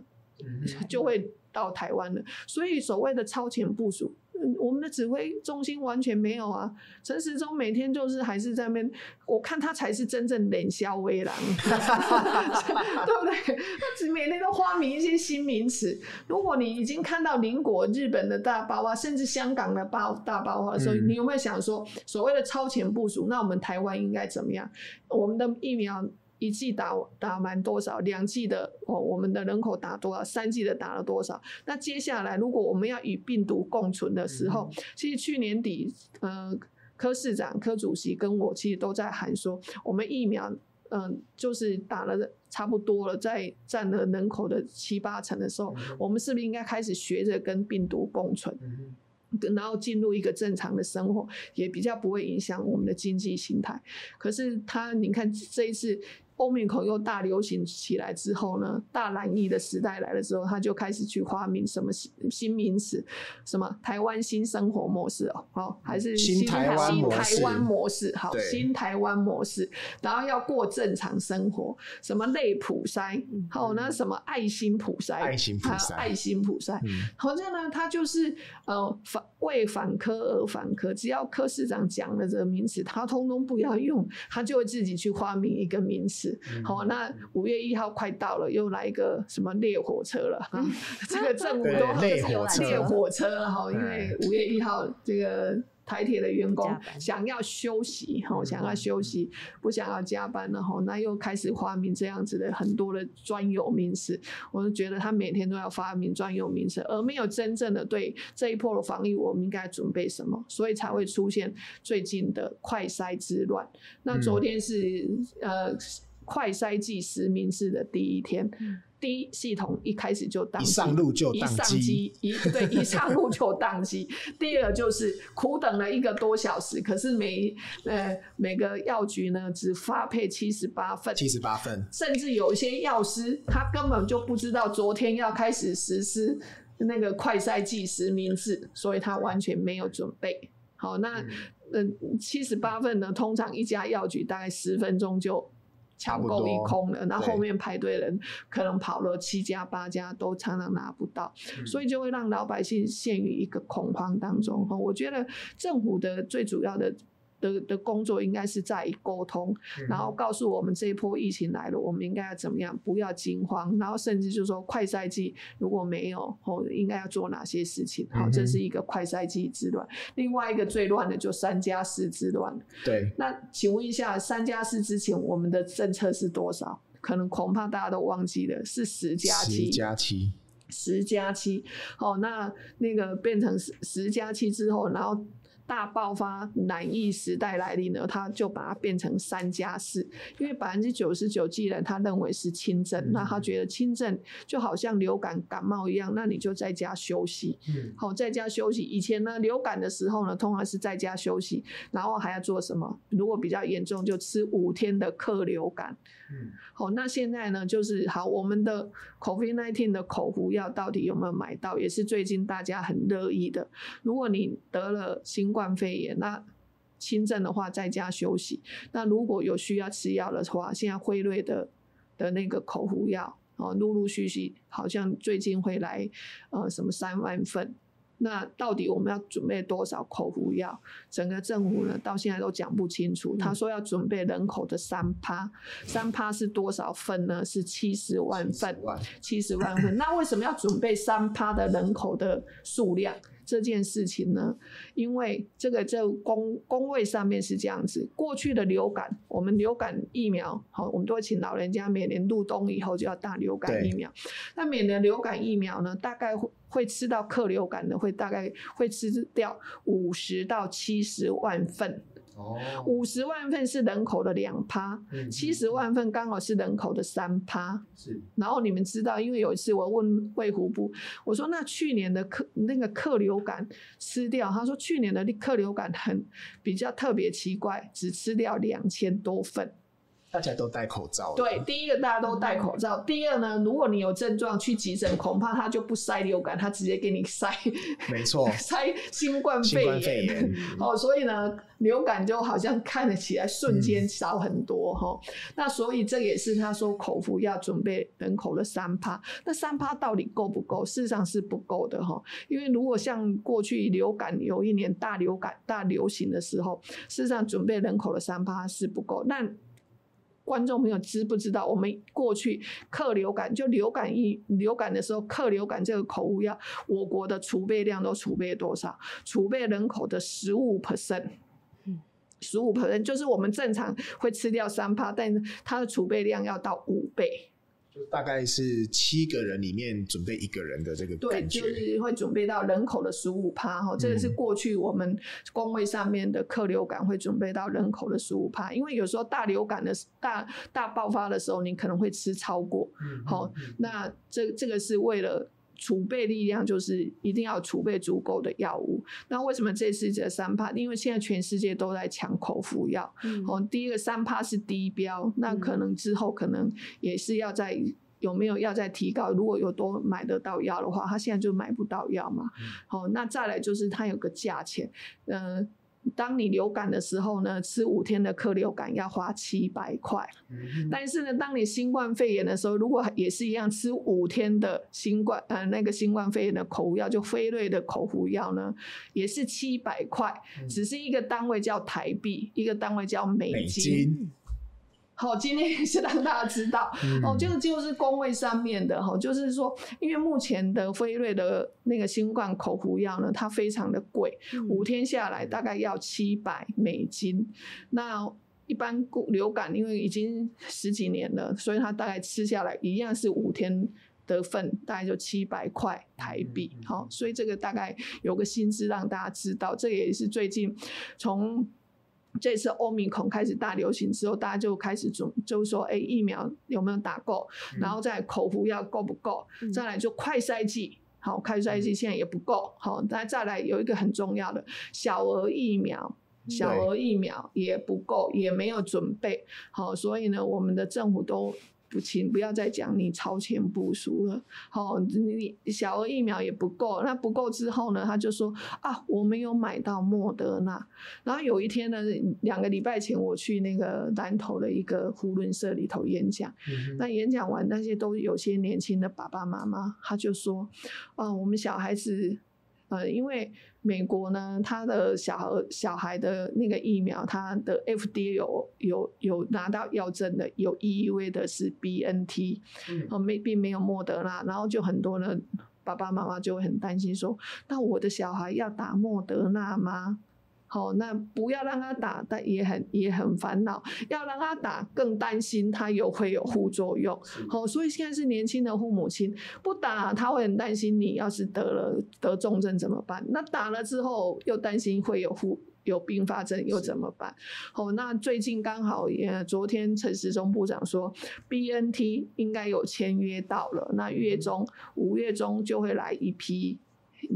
就会到台湾了。所以所谓的超前部署。我们的指挥中心完全没有啊！陈时中每天就是还是在那边，我看他才是真正冷笑微狼，[laughs] 对不对？他只每天都发明一些新名词。如果你已经看到邻国日本的大爆发，甚至香港的爆大爆发的时候，你有没有想说，所谓的超前部署，那我们台湾应该怎么样？我们的疫苗。一剂打打满多少？两剂的哦，我们的人口打多少？三剂的打了多少？那接下来，如果我们要与病毒共存的时候，嗯、其实去年底，呃，柯市长、柯主席跟我其实都在喊说，我们疫苗，嗯、呃，就是打了差不多了，在占了人口的七八成的时候，嗯、我们是不是应该开始学着跟病毒共存？嗯然后进入一个正常的生活，也比较不会影响我们的经济形态。可是他，你看这一次欧米口又大流行起来之后呢，大蓝疫的时代来了之后，他就开始去发明什么新新名词，什么台湾新生活模式哦，好还是新台湾新台湾模模式，好新台湾模式，然后要过正常生活，什么类普筛，好那什么爱心普筛，爱心普筛。爱心普筛，嗯。好像呢，他就是呃反为反科而反科，只要柯市长讲了这个名词，他通通不要用，他就会自己去发明一个名词。嗯好、那五月一号快到了，又来一个什么烈火车了哈，[laughs] 这个政府都对烈火车烈火车哈，因为五月一号这个。台铁的员工想要休息，哈，想要休息，不想要加班了，哈，那又开始发明这样子的很多的专有名词。我就觉得他每天都要发明专有名词，而没有真正的对这一波的防疫，我们应该准备什么，所以才会出现最近的快筛之乱。那昨天是、呃快筛剂实名制的第一天。第一系统一开始就宕机，一上路就宕机机，一对 [laughs] 一上路就宕机。第二就是苦等了一个多小时，可是每呃每个药局呢只发配七十八份，七十八份，甚至有一些药师他根本就不知道昨天要开始实施那个快筛剂实名制，所以他完全没有准备。好，那嗯七十八份呢，通常一家药局大概十分钟就。抢购一空了，那后后面排队人可能跑了七家八家，都常常拿不到，嗯、所以就会让老百姓陷于一个恐慌当中。哈我觉得政府的最主要的。的的工作应该是在于沟通，然后告诉我们这一波疫情来了，我们应该要怎么样，不要惊慌，然后甚至就是说快赛季如果没有，哦，应该要做哪些事情？好，这是一个快赛季之乱。另外一个最乱的就三加四之乱。对。那请问一下，三加四之前我们的政策是多少？可能恐怕大家都忘记了，是十加七。十加七。十加七。好，那那个变成十十加七之后，然后。大爆发难疫时代来临呢，他就把它变成三加四，因为百分之九十九既然他认为是轻症，那他觉得轻症就好像流感感冒一样，那你就在家休息，好，在家休息。以前呢，流感的时候呢，通常是在家休息，然后还要做什么？如果比较严重，就吃五天的克流感。好，那现在呢，就是好，我们的 COVID-19 的口服药到底有没有买到？也是最近大家很乐意的。如果你得了新冠肺炎，那轻症的话在家休息。那如果有需要吃药的话，现在辉瑞的的那个口服药哦，陆陆续续好像最近会来呃什么三万份。那到底我们要准备多少口服药？整个政府呢，到现在都讲不清楚。他说要准备人口的三趴，三趴是多少份呢？是七十万份，七十万份。那为什么要准备三趴的人口的数量？这件事情呢，因为这个这个公公卫上面是这样子，过去的流感，我们流感疫苗，好，我们都会请老人家每年入冬以后就要打流感疫苗。那每年流感疫苗呢，大概会会吃到客流感的，会大概会吃掉五十到七十万份。哦，五十万份是人口的两趴，七十万份刚好是人口的三趴。是，然后你们知道，因为有一次我问卫福部，我说那去年的客那个客流感吃掉，他说去年的客流感很比较特别奇怪，只吃掉两千多份。大家都戴口罩。对，第一个大家都戴口罩。第二呢，如果你有症状去急诊，恐怕他就不筛流感，他直接给你筛。没错。[laughs] 筛新冠肺炎。肺炎哦，所以呢，流感就好像看得起来瞬间少很多哈、嗯。那所以这也是他说口服要准备人口的三趴。那三趴到底够不够？事实上是不够的哈。因为如果像过去流感有一年大流感大流行的时候，事实上准备人口的三趴是不够。那观众朋友知不知道，我们过去克流感就流感疫流感的时候，克流感这个口服药，我国的储备量都储备多少？储备人口的十五 percent，十五 percent 就是我们正常会吃掉三趴，但它的储备量要到五倍。就大概是七个人里面准备一个人的这个对，就是会准备到人口的十五趴哈，这个是过去我们工位上面的客流感会准备到人口的十五趴，因为有时候大流感的大大爆发的时候，你可能会吃超过，好，那这这个是为了储备力量就是一定要储备足够的药物。那为什么这次这三趴？因为现在全世界都在抢口服药。嗯、哦，第一个三趴是低标，那可能之后可能也是要在有没有要再提高？如果有多买得到药的话，他现在就买不到药嘛。好、嗯哦，那再来就是它有个价钱，嗯、呃。当你流感的时候呢，吃五天的克流感要花七百块。嗯、但是呢，当你新冠肺炎的时候，如果也是一样吃五天的新冠呃那个新冠肺炎的口服药，就辉瑞的口服药呢，也是七百块，嗯、只是一个单位叫台币，一个单位叫美金。美金好，今天也是让大家知道，嗯、哦，这个就是工位上面的哈，就是说，因为目前的辉瑞的那个新冠口服药呢，它非常的贵，嗯、五天下来大概要七百美金。那一般流感因为已经十几年了，所以它大概吃下来一样是五天的份，大概就七百块台币。好、嗯，所以这个大概有个薪资让大家知道，这也是最近从。这次欧米孔开始大流行之后，大家就开始准，就是说，哎，疫苗有没有打够？嗯、然后再口服药够不够？嗯、再来就快筛剂，好，快筛剂现在也不够，好，那再来有一个很重要的小儿疫苗，小儿疫苗也不够，也没有准备好，所以呢，我们的政府都。不，请不要再讲你超前部署了。好，你小儿疫苗也不够，那不够之后呢？他就说啊，我没有买到莫德纳。然后有一天呢，两个礼拜前我去那个南投的一个胡伦社里头演讲，嗯、那演讲完那些都有些年轻的爸爸妈妈，他就说啊，我们小孩子。呃，因为美国呢，他的小孩小孩的那个疫苗，他的 FDA 有有有拿到药证的，有 EUA 的是 BNT，哦、嗯，没并没有莫德纳，然后就很多人，爸爸妈妈就会很担心说，那我的小孩要打莫德纳吗？好，那不要让他打，但也很也很烦恼。要让他打，更担心他有会有副作用。好是，所以现在是年轻的父母亲不打，他会很担心你要是得了得重症怎么办？那打了之后又担心会有副有并发症又怎么办？好，那最近刚好也昨天陈时中部长说，BNT 应该有签约到了，那月中五月中就会来一批。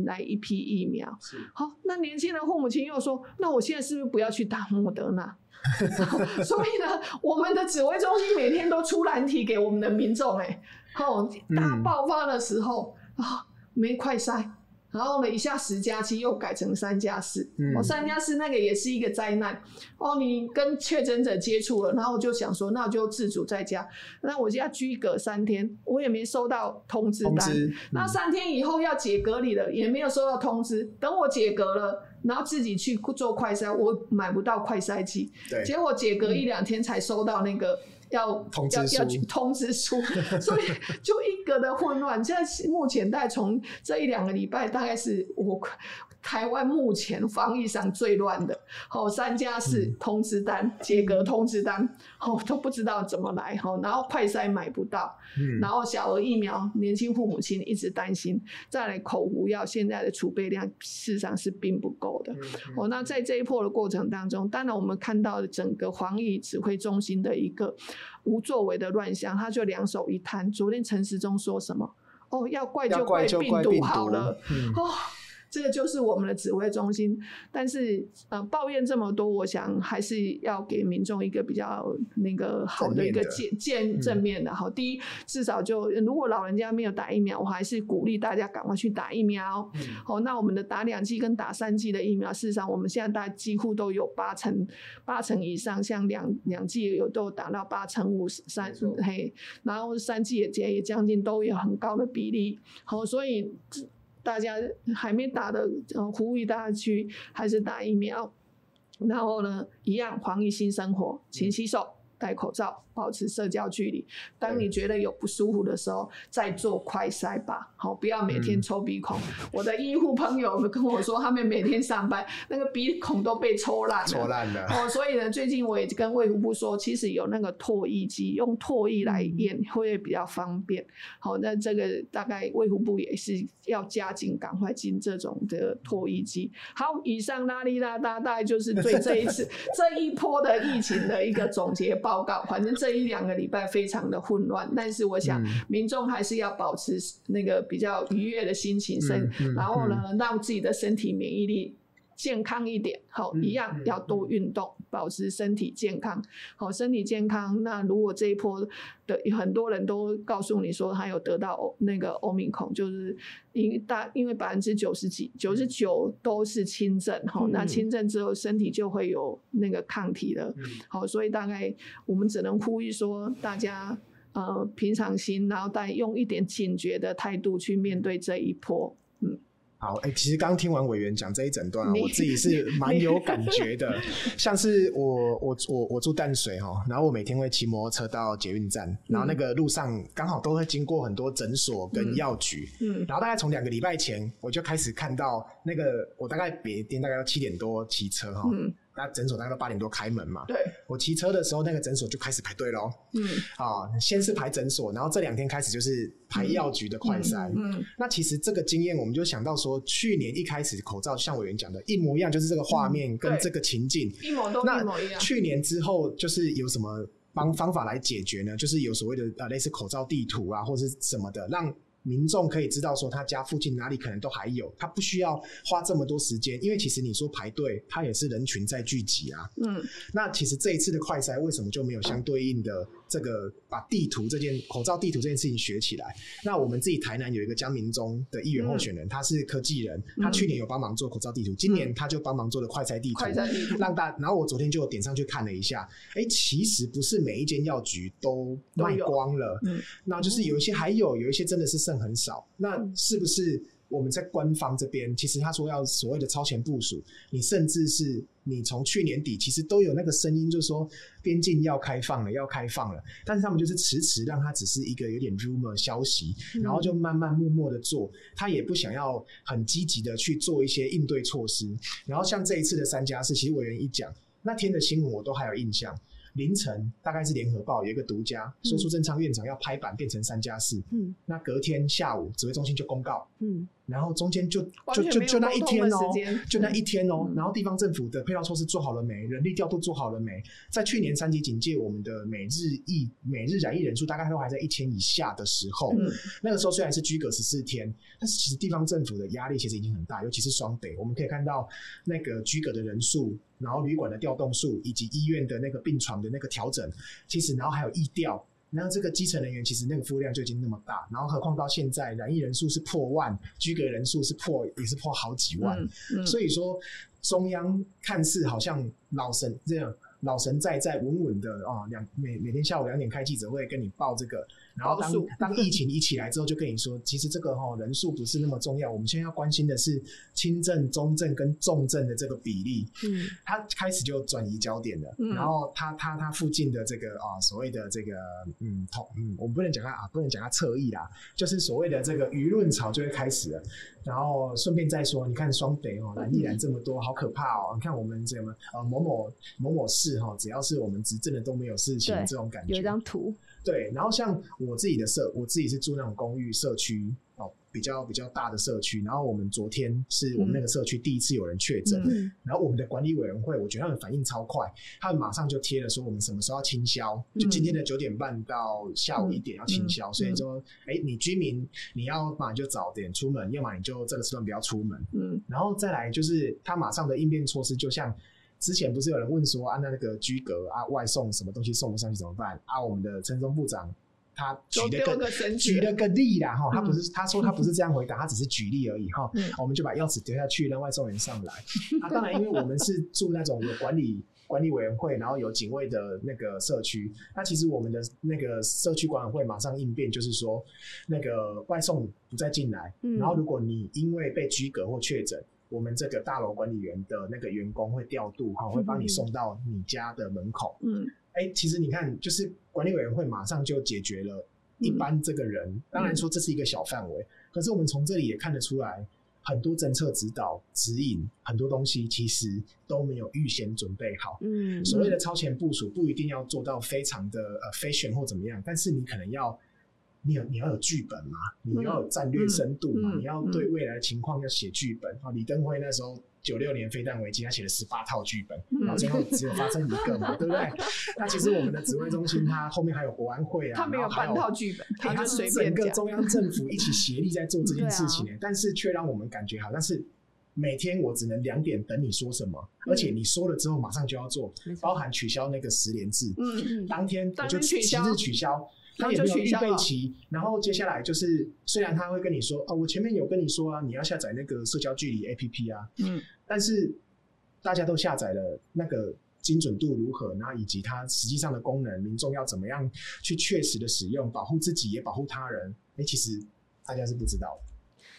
来一批疫苗，好，那年轻的父母亲又说，那我现在是不是不要去打莫德纳？[laughs] 所以呢，我们的指挥中心每天都出难题给我们的民众，哎，好，大爆发的时候啊、嗯哦，没快筛。然后呢，一下十加七又改成三加四，哦，三加四那个也是一个灾难哦。你跟确诊者接触了，然后我就想说，那我就自主在家，那我就要居隔三天，我也没收到通知单。知嗯、那三天以后要解隔离了，也没有收到通知。等我解隔了，然后自己去做快筛，我买不到快筛剂，对结果解隔一两天才收到那个。要要要去通知书，[laughs] 所以就一格的混乱。现在目前大概从这一两个礼拜，大概是我。台湾目前防疫上最乱的，好三加四通知单、解隔通知单，哦都不知道怎么来，好然后快筛买不到，嗯、然后小儿疫苗，年轻父母亲一直担心，再来口服药，现在的储备量事实上是并不够的，哦、嗯、那在这一波的过程当中，当然我们看到整个防疫指挥中心的一个无作为的乱象，他就两手一摊。昨天陈时中说什么？哦要怪就怪病毒好了，嗯、哦。这个就是我们的指挥中心，但是呃，抱怨这么多，我想还是要给民众一个比较那个好的一个见见正面的。好，第一，至少就如果老人家没有打疫苗，我还是鼓励大家赶快去打疫苗。嗯、好，那我们的打两剂跟打三剂的疫苗，事实上我们现在大概几乎都有八成八成以上，像两两剂有都有打到八成五三嘿，然后三剂也也将近都有很高的比例。好，所以。大家还没打的，呼吁大家去还是打疫苗，然后呢，一样防疫新生活，勤洗手，戴口罩。保持社交距离。当你觉得有不舒服的时候，再做快筛吧。好，不要每天抽鼻孔。嗯、我的医护朋友跟我说，他们每天上班那个鼻孔都被抽烂了。抽烂了。哦，所以呢，最近我也跟卫福部说，其实有那个唾液机，用唾液来验会比较方便。好，那这个大概卫福部也是要加紧，赶快进这种的唾液机。好，以上拉里拉达大概就是对这一次 [laughs] 这一波的疫情的一个总结报告。反正这一两个礼拜非常的混乱，但是我想民众还是要保持那个比较愉悦的心情，身、嗯嗯、然后呢，让自己的身体免疫力。健康一点，好，一样要多运动，保持身体健康。好，身体健康。那如果这一波的很多人都告诉你说他有得到那个欧米孔，就是因大因为百分之九十几、九十九都是轻症，好，那轻症之后身体就会有那个抗体了。好，所以大概我们只能呼吁说，大家呃平常心，然后再用一点警觉的态度去面对这一波。好，哎、欸，其实刚听完委员讲这一整段，我自己是 [laughs] 蛮有感觉的。[laughs] 像是我我我我住淡水哈，然后我每天会骑摩托车到捷运站，然后那个路上刚好都会经过很多诊所跟药局，嗯，然后大概从两个礼拜前我就开始看到那个，我大概每天大概要七点多骑车哈。嗯那诊所大概都八点多开门嘛？对。我骑车的时候，那个诊所就开始排队喽。嗯。啊，先是排诊所，然后这两天开始就是排药局的快筛。嗯，嗯。那其实这个经验，我们就想到说，去年一开始口罩像委员讲的一模一样，就是这个画面跟这个情境，一模都一模一样。去年之后，就是有什么方方法来解决呢？就是有所谓的呃类似口罩地图啊，或者是什么的，让。民众可以知道说他家附近哪里可能都还有，他不需要花这么多时间，因为其实你说排队，他也是人群在聚集啊。嗯，那其实这一次的快筛为什么就没有相对应的？这个把地图这件口罩地图这件事情学起来，那我们自己台南有一个江明忠的议员候选人，嗯、他是科技人，他去年有帮忙做口罩地图，嗯、今年他就帮忙做了快筛地图，嗯、让大。然后我昨天就点上去看了一下，哎，其实不是每一间药局都卖光了，嗯，那就是有一些还有，有一些真的是剩很少，那是不是？我们在官方这边，其实他说要所谓的超前部署，你甚至是你从去年底其实都有那个声音，就是说边境要开放了，要开放了，但是他们就是迟迟让它只是一个有点 rumor 消息，然后就慢慢默默的做，他也不想要很积极的去做一些应对措施。然后像这一次的三加四，其实委员一讲那天的新闻，我都还有印象。凌晨大概是联合报有一个独家说出苏贞昌院长要拍板变成三加四，嗯，那隔天下午指挥中心就公告，嗯。然后中间就就就就那一 [laughs] 天哦，就那一天哦。然后地方政府的配套措施做好了没？人力调度做好了没？在去年三级警戒，我们的每日疫每日染疫人数大概都还在一千以下的时候，那个时候虽然是居隔十四天，但是其实地方政府的压力其实已经很大，尤其是双北，我们可以看到那个居隔的人数，然后旅馆的调动数，以及医院的那个病床的那个调整，其实然后还有疫调。然后这个基层人员其实那个服务量就已经那么大，然后何况到现在染疫人数是破万，居隔人数是破也是破好几万，嗯嗯、所以说中央看似好像老神这样老神在在稳稳的啊，两每每天下午两点开记者会跟你报这个。然后当当疫情一起来之后，就跟你说，其实这个哈人数不是那么重要，我们现在要关心的是轻症、中症跟重症的这个比例。嗯，他开始就转移焦点了。嗯，然后他他他附近的这个啊所谓的这个嗯同嗯，我们不能讲他啊，不能讲他侧翼啦，就是所谓的这个舆论潮就会开始了。然后顺便再说，你看双北哦，染依然这么多，好可怕哦！你看我们怎么呃某某某某市哈，只要是我们执政的都没有事情，这种感觉。有一张图。对，然后像我自己的社，我自己是住那种公寓社区哦，比较比较大的社区。然后我们昨天是我们那个社区第一次有人确诊，嗯、然后我们的管理委员会，我觉得他们反应超快，他们马上就贴了说我们什么时候要清消，就今天的九点半到下午一点要清消。嗯、所以说，哎，你居民你要嘛就早点出门，要么你就这个时段不要出门。嗯，然后再来就是他马上的应变措施，就像。之前不是有人问说啊，那那个居隔啊，外送什么东西送不上去怎么办？啊，我们的陈时中部长他举了个，个举了个例啦哈，他不是他说他不是这样回答，他只是举例而已哈。嗯、我们就把钥匙丢下去，让外送员上来。啊，当然，因为我们是住那种有管理管理委员会，然后有警卫的那个社区，那其实我们的那个社区管委会马上应变，就是说那个外送不再进来。嗯、然后如果你因为被居隔或确诊。我们这个大楼管理员的那个员工会调度哈，会帮你送到你家的门口。嗯，哎、欸，其实你看，就是管理委员会马上就解决了一般这个人。嗯、当然说这是一个小范围，可是我们从这里也看得出来，很多政策指导指引，很多东西其实都没有预先准备好。嗯，所谓的超前部署不一定要做到非常的呃 fashion 或怎么样，但是你可能要。你有你要有剧本嘛？你要有战略深度嘛？你要对未来的情况要写剧本啊！嗯、李登辉那时候九六年飞弹危机，他写了十八套剧本，然后最后只有发生一个嘛，[laughs] 对不对？那其实我们的指挥中心，它后面还有国安会啊，他没有半套剧本，他就随便整个中央政府一起协力在做这件 [laughs] 事情，但是却让我们感觉好像是每天我只能两点等你说什么，而且你说了之后马上就要做，包含取消那个十连制，嗯嗯，当天我就即日取消。他也没有预备期，然后接下来就是，虽然他会跟你说，哦，我前面有跟你说啊，你要下载那个社交距离 APP 啊，嗯，但是大家都下载了，那个精准度如何，然后以及它实际上的功能，民众要怎么样去确实的使用，保护自己也保护他人，哎，其实大家是不知道的。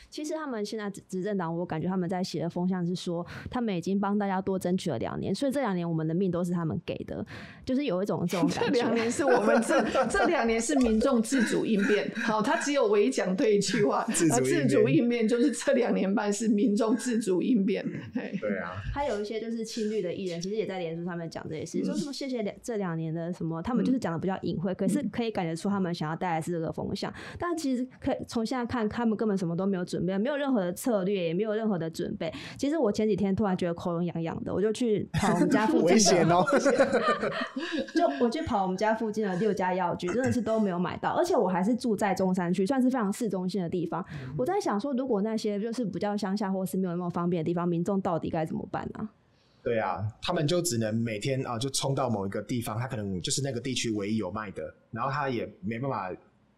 其实他们现在执执政党，我感觉他们在写的风向是说，他们已经帮大家多争取了两年，所以这两年我们的命都是他们给的，就是有一种这种 [laughs] 感觉。这两年是我们这 [laughs] 这两年是民众自主应变，好，他只有唯一讲对一句话，自主应变就是这两年半是民众自主应变。对啊，[laughs] 还有一些就是亲绿的艺人，其实也在脸书上面讲这些事，说什么谢谢两这两年的什么，他们就是讲的比较隐晦，可是可以感觉出他们想要带来是这个风向，但其实可以从现在看，他们根本什么都没有准备。没有任何的策略，也没有任何的准备。其实我前几天突然觉得喉咙痒痒的，我就去跑我们家附近的，危险哦！[laughs] 就我去跑我们家附近的六家药局，真的是都没有买到。而且我还是住在中山区，算是非常市中心的地方。我在想说，如果那些就是比较乡下或是没有那么方便的地方，民众到底该怎么办呢？对啊，他们就只能每天啊，就冲到某一个地方，他可能就是那个地区唯一有卖的，然后他也没办法。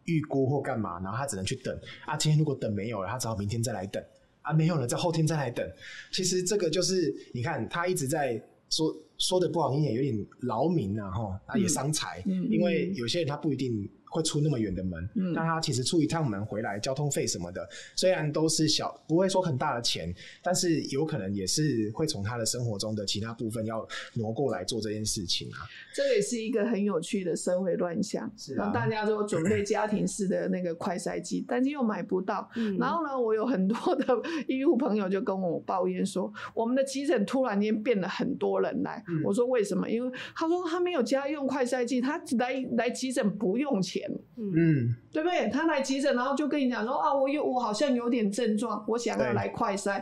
预估或干嘛，然后他只能去等啊。今天如果等没有了，他只好明天再来等啊。没有了，再后天再来等。其实这个就是你看，他一直在说说的不好听点，有点劳民啊，哈，啊也伤财，嗯，因为有些人他不一定。会出那么远的门，嗯，但他其实出一趟门回来，交通费什么的，虽然都是小，不会说很大的钱，但是有可能也是会从他的生活中的其他部分要挪过来做这件事情啊。这个也是一个很有趣的社会乱象，是啊，大家都准备家庭式的那个快筛机，但是又买不到。嗯，然后呢，我有很多的医护朋友就跟我抱怨说，我们的急诊突然间变了很多人来。嗯，我说为什么？因为他说他没有家用快筛机，他来来急诊不用钱。嗯，对不对？他来急诊，然后就跟你讲说啊，我有我好像有点症状，我想要来快筛，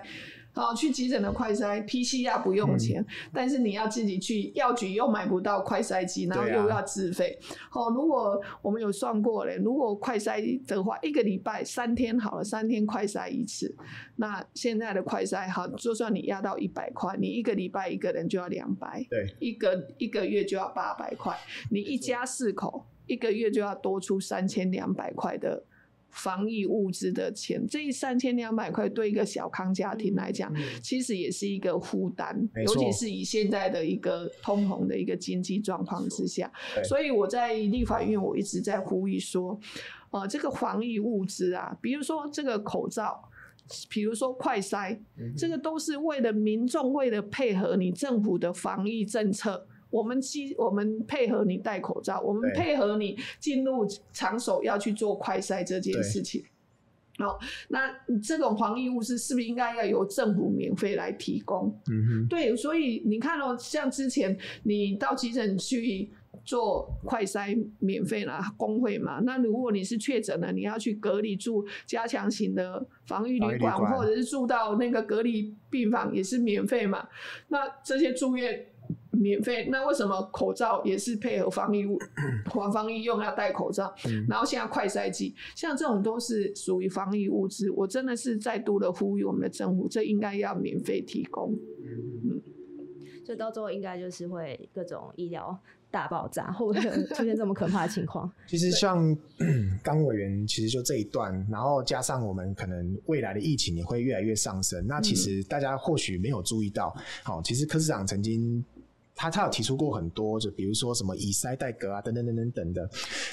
好去急诊的快筛，PCR 不用钱，嗯，但是你要自己去药局又买不到快筛机，然后又要自费。好，啊，如果我们有算过嘞，如果快筛的话，一个礼拜三天好了，三天快筛一次，那现在的快筛好，就算你压到一百块，你一个礼拜一个人就要两百，对，一个一个月就要八百块，你一家四口。一个月就要多出三千两百块的防疫物资的钱，这三千两百块对一个小康家庭来讲，嗯、其实也是一个负担，尤其是以现在的一个通膨的一个经济状况之下。所以我在立法院，我一直在呼吁说，呃，这个防疫物资啊，比如说这个口罩，比如说快筛，嗯、这个都是为了民众，为了配合你政府的防疫政策。我们基我们配合你戴口罩，我们配合你进入场所要去做快筛这件事情。好，那这种防疫物资是不是应该要由政府免费来提供？嗯哼，对，所以你看哦，像之前你到急诊去做快筛免费啦，工会嘛。那如果你是确诊了，你要去隔离住加强型的防疫旅馆，或者是住到那个隔离病房也是免费嘛。那这些住院。免费，那为什么口罩也是配合防疫物，[clears throat] 防防疫用要戴口罩？嗯、然后现在快筛剂，像这种都是属于防疫物资，我真的是再度的呼吁我们的政府，这应该要免费提供。嗯，所以到最后应该就是会各种医疗大爆炸，或者出现这么可怕的情况？[laughs] 其实像 [clears throat] 刚委员，其实就这一段，然后加上我们可能未来的疫情也会越来越上升，那其实大家或许没有注意到，好、嗯，其实柯市长曾经。他他有提出过很多，就比如说什么以筛代隔啊，等等等等等的。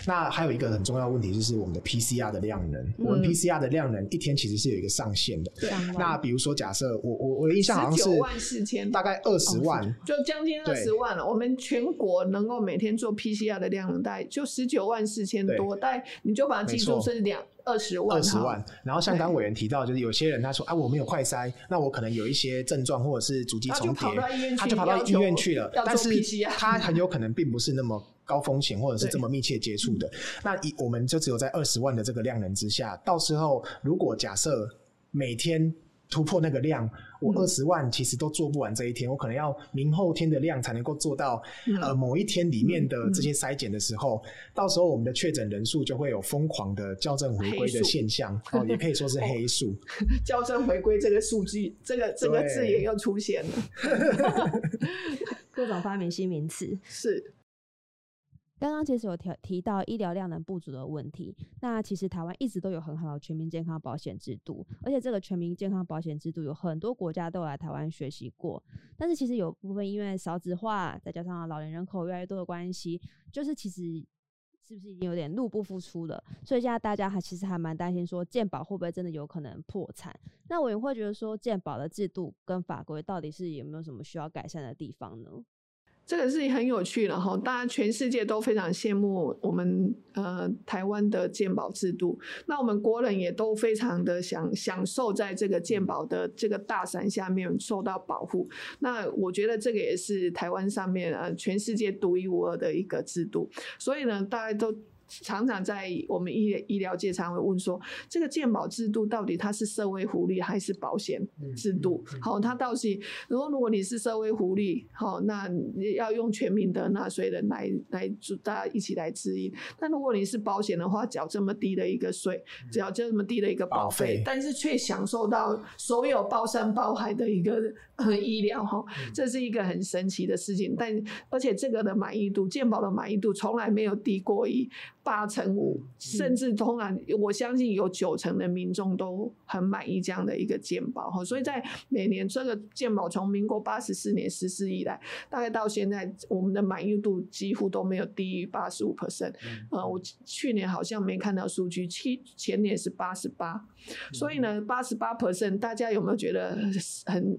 那还有一个很重要的问题就是我们的 PCR 的量能，嗯、我们 PCR 的量能一天其实是有一个上限的。对、嗯。那比如说假设我我我的印象好像是万四千，大概二十万，就将近二十万了。我们全国能够每天做 PCR 的量能大概就十九万四千多，但你就把它记住是两。二十万，二十万。然后像刚委员提到，就是有些人他说啊，我没有快筛，那我可能有一些症状或者是足迹重叠，他就跑到医院去了。但是他很有可能并不是那么高风险，或者是这么密切接触的。那以我们就只有在二十万的这个量能之下，到时候如果假设每天突破那个量，我二十万其实都做不完这一天，嗯、我可能要明后天的量才能够做到。嗯、呃，某一天里面的这些筛检的时候，到时候我们的确诊人数就会有疯狂的校正回归的现象，哦，也可以说是黑数。哦、[laughs] 校正回归这个数据，这个这个字眼又出现了，[laughs] [laughs] 各种发明新名词是。刚刚其实有提提到医疗量能不足的问题，那其实台湾一直都有很好的全民健康保险制度，而且这个全民健康保险制度有很多国家都有来台湾学习过，但是其实有部分因为少子化，再加上老年人口越来越多的关系，就是其实是不是已经有点入不敷出了？所以现在大家还其实还蛮担心说健保会不会真的有可能破产？那我也会觉得说健保的制度跟法规到底是有没有什么需要改善的地方呢？这个事情很有趣的哈，大家全世界都非常羡慕我们呃台湾的鉴宝制度，那我们国人也都非常的想享受在这个鉴宝的这个大伞下面受到保护。那我觉得这个也是台湾上面呃全世界独一无二的一个制度，所以呢，大家都。常常在我们医医疗界常会问说，这个健保制度到底它是社会福利还是保险制度？好，它到底如果如果你是社会福利，好，那你要用全民的纳税人来来大家一起来支应。但如果你是保险的话，缴这么低的一个税，缴交这么低的一个保费，但是却享受到所有包山包海的一个呃医疗哈，这是一个很神奇的事情。但而且这个的满意度，健保的满意度从来没有低过于。八成五，甚至通常我相信有九成的民众都很满意这样的一个健保哈，所以在每年这个健保从民国八十四年实施以来，大概到现在我们的满意度几乎都没有低于八十五 percent，呃，我去年好像没看到数据，去前年是八十八，所以呢，八十八 percent，大家有没有觉得很？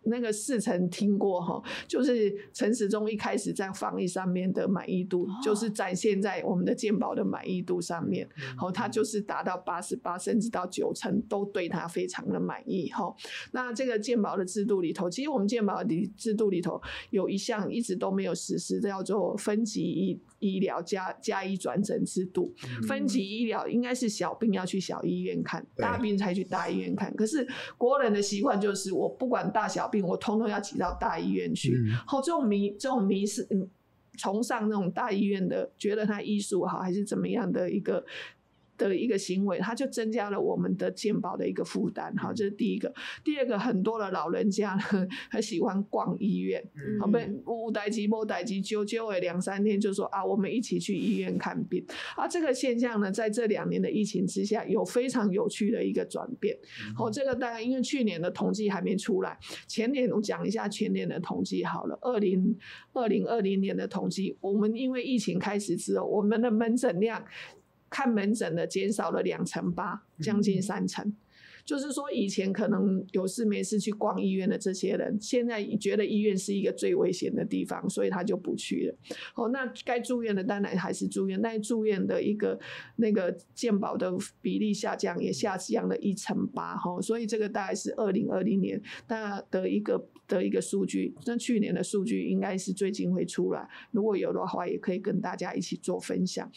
那个四成听过哈，就是陈时中一开始在防疫上面的满意度，就是展现在我们的健保的满意度上面，好，他就是达到八十八，甚至到九成都对他非常的满意哈。那这个健保的制度里头，其实我们健保的制度里头有一项一直都没有实施，叫做分级医医疗加加医转诊制度。分级医疗应该是小病要去小医院看，大病才去大医院看。可是国人的习惯就是我不管大小。病我通通要挤到大医院去，好、嗯，这种迷这种迷是崇尚那种大医院的，觉得他医术好还是怎么样的一个。的一个行为，它就增加了我们的健保的一个负担，好，这是第一个。第二个，很多的老人家呢，很喜欢逛医院，好、嗯，被无代机、莫代机，揪揪诶两三天就说啊，我们一起去医院看病。啊，这个现象呢，在这两年的疫情之下，有非常有趣的一个转变。好、嗯，这个大概因为去年的统计还没出来，前年我讲一下前年的统计好了，二零二零二零年的统计，我们因为疫情开始之后，我们的门诊量。看门诊的减少了两成八，将近三成。就是说，以前可能有事没事去逛医院的这些人，现在觉得医院是一个最危险的地方，所以他就不去了。哦，那该住院的当然还是住院，但住院的一个那个健保的比例下降，也下降了一成八。哈，所以这个大概是二零二零年那的一个的一个数据。那去年的数据应该是最近会出来，如果有的话，也可以跟大家一起做分享。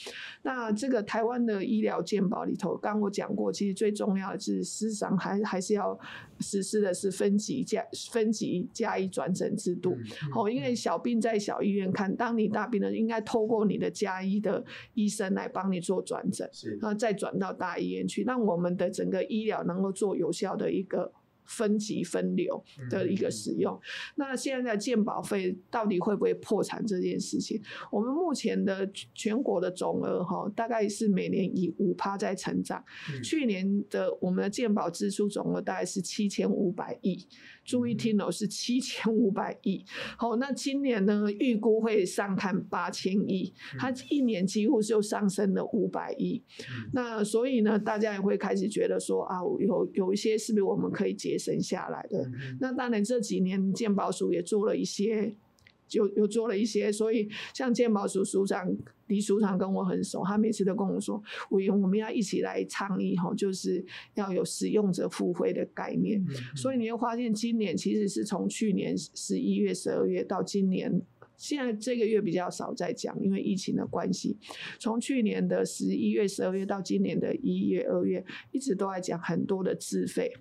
那这个台湾的医疗健保里头，刚我讲过，其实最重要的是上还还是要实施的是分级加分级加医转诊制度，哦，因为小病在小医院看，当你大病了，应该透过你的加医的医生来帮你做转诊，然后再转到大医院去，让我们的整个医疗能够做有效的一个。分级分流的一个使用，那现在的健保费到底会不会破产这件事情？我们目前的全国的总额哈，大概是每年以五趴在成长。去年的我们的健保支出总额大概是七千五百亿。注意听哦，是七千五百亿。好，那今年呢，预估会上看八千亿，它一年几乎就上升了五百亿。那所以呢，大家也会开始觉得说啊，有有一些是不是我们可以节省下来的？那当然这几年健保署也做了一些。就又做了一些，所以像健保署署长李署长跟我很熟，他每次都跟我说，委员我们要一起来倡议哈，就是要有使用者付费的概念。嗯嗯、所以你会发现，今年其实是从去年十一月、十二月到今年，现在这个月比较少在讲，因为疫情的关系。从去年的十一月、十二月到今年的一月、二月，一直都在讲很多的自费。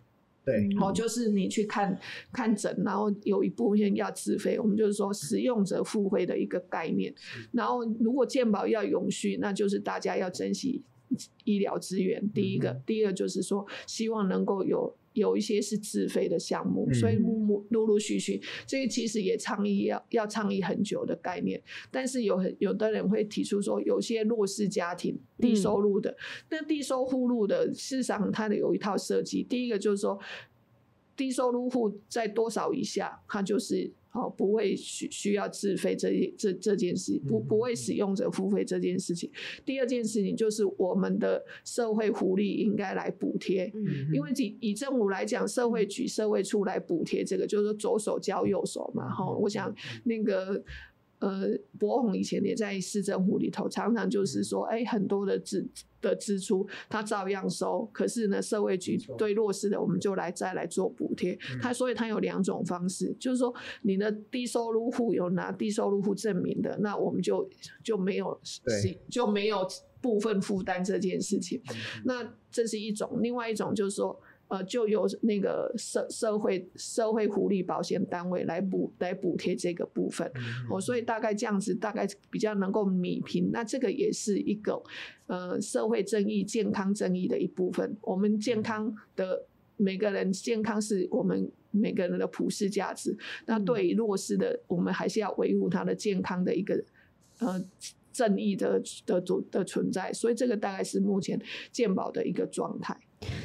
对，哦，就是你去看看诊，然后有一部分要自费，我们就是说使用者付费的一个概念。然后如果健保要永续，那就是大家要珍惜医疗资源。第一个，第二就是说希望能够有。有一些是自费的项目，所以陆陆陆陆续续，这个其实也倡议要要倡议很久的概念。但是有很有的人会提出说，有些弱势家庭、低收入的，那低收入的，事实上它的有一套设计。第一个就是说，低收入户在多少以下，它就是。哦，不会需需要自费这这这件事，不不为使用者付费这件事情。第二件事情就是我们的社会福利应该来补贴，因为以以政府来讲，社会局、社会处来补贴这个，就是说左手交右手嘛。哈，我想那个。呃，柏宏以前也在市政府里头，常常就是说，哎，很多的支的支出他照样收，可是呢，社会局对弱势的，我们就来再来做补贴。他所以他有两种方式，就是说，你的低收入户有拿低收入户证明的，那我们就就没有就没有部分负担这件事情。那这是一种，另外一种就是说。呃，就由那个社社会社会福利保险单位来补来补贴这个部分，哦，所以大概这样子，大概比较能够弭平。那这个也是一个呃社会正义、健康正义的一部分。我们健康的每个人健康是我们每个人的普世价值。那对于弱势的，我们还是要维护他的健康的一个呃正义的的的存在。所以这个大概是目前健保的一个状态。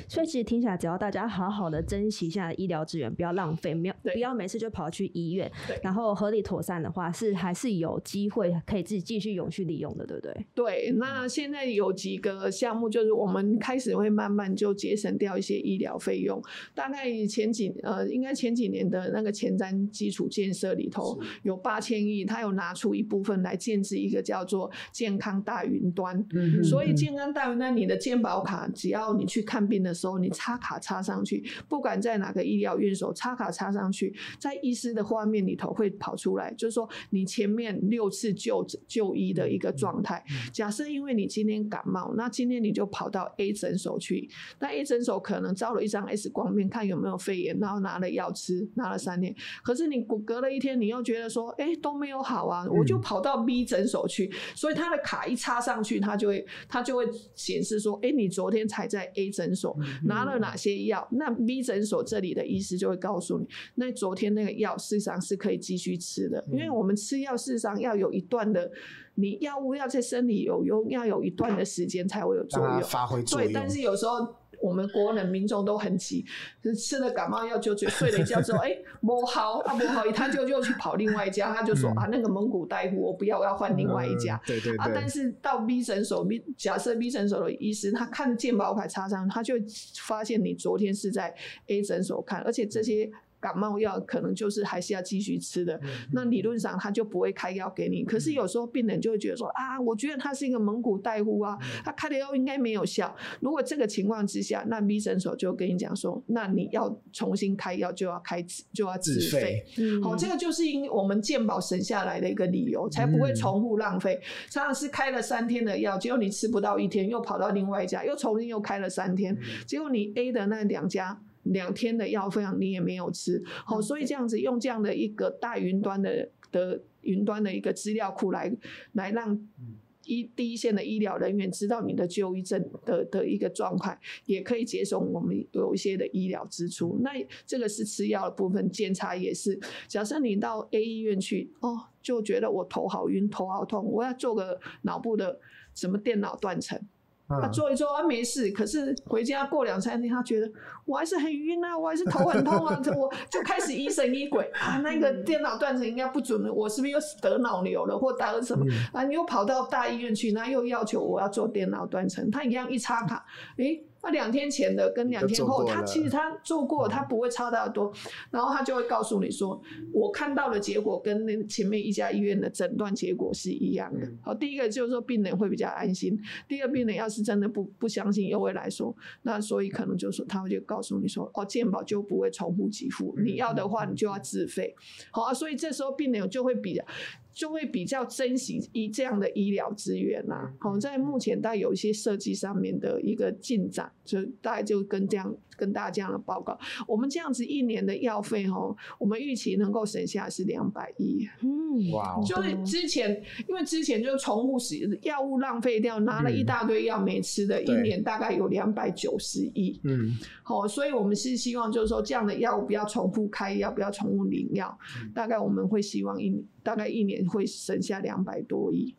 所以其实听起来，只要大家好好的珍惜现在医疗资源，不要浪费，没有不要每次就跑去医院，然后合理妥善的话，是还是有机会可以自己继续永续利用的，对不对？对，那现在有几个项目，就是我们开始会慢慢就节省掉一些医疗费用。大概前几呃，应该前几年的那个前瞻基础建设里头有八千亿，他有拿出一部分来建置一个叫做健康大云端。嗯，所以健康大云端，你的健保卡只要你去看病的时候，你插卡插上去，不管在哪个医疗院所，插卡插上去，在医师的画面里头会跑出来，就是说你前面六次就就医的一个状态。假设因为你今天感冒，那今天你就跑到 A 诊所去，那 A 诊所可能照了一张 X 光片，看有没有肺炎，然后拿了药吃，拿了三天。可是你隔了一天，你又觉得说，哎，都没有好啊，我就跑到 B 诊所去，所以他的卡一插上去，他就会他就会显示说，哎，你昨天才在 A 诊所。拿了哪些药？那 B 诊所这里的医师就会告诉你，那昨天那个药事实上是可以继续吃的，因为我们吃药事实上要有一段的，你药物要在身体有用，要有一段的时间才会有作用，发挥作用。对，但是有时候。我们国人民众都很急，就是吃了感冒药就就睡了一觉之后，[laughs] 哎，不好啊，不好，他就又去跑另外一家，他就说、嗯、啊，那个蒙古大夫我不要，我要换另外一家。嗯、对对对。啊，但是到 B 诊所，B 假设 B 诊所的医师他看健保卡插上，他就发现你昨天是在 A 诊所看，而且这些。感冒药可能就是还是要继续吃的，那理论上他就不会开药给你。可是有时候病人就会觉得说啊，我觉得他是一个蒙古大夫啊，他开的药应该没有效。如果这个情况之下，那 B 诊所就跟你讲说，那你要重新开药就要开就要自费。好，这个就是因我们健保省下来的一个理由，才不会重复浪费。常常是开了三天的药，结果你吃不到一天，又跑到另外一家，又重新又开了三天，结果你 A 的那两家。两天的药费你也没有吃，好，所以这样子用这样的一个大云端的的云端的一个资料库来来让一第一线的医疗人员知道你的就医症的的一个状况，也可以节省我们有一些的医疗支出。那这个是吃药的部分，检查也是。假设你到 A 医院去，哦，就觉得我头好晕，头好痛，我要做个脑部的什么电脑断层。他做一做啊，没事。可是回家过两三天，他觉得我还是很晕啊，我还是头很痛啊，[laughs] 我就开始疑神疑鬼啊。那个电脑断层应该不准了，我是不是又得脑瘤了，或得了什么？啊，你又跑到大医院去，那又要求我要做电脑断层。他一样一插卡，诶。那两天前的跟两天后，他其实他做过，他不会差太多，然后他就会告诉你说，我看到的结果跟那前面一家医院的诊断结果是一样的。好，第一个就是说病人会比较安心，第二病人要是真的不不相信，又会来说，那所以可能就是说他会就告诉你说，哦，健保就不会重复给付，你要的话你就要自费。好啊，所以这时候病人就会比较。就会比较珍惜医这样的医疗资源啦。好，在目前大概有一些设计上面的一个进展，就大概就跟这样跟大家这样的报告。我们这样子一年的药费哦，我们预期能够省下是两百亿。嗯，哇，就是之前因为之前就重复使用药物浪费掉，拿了一大堆药没吃的，一年大概有两百九十亿。嗯，好，所以我们是希望就是说这样的药物不要重复开药，不要重复领药，大概我们会希望一大概一年。会省下两百多亿，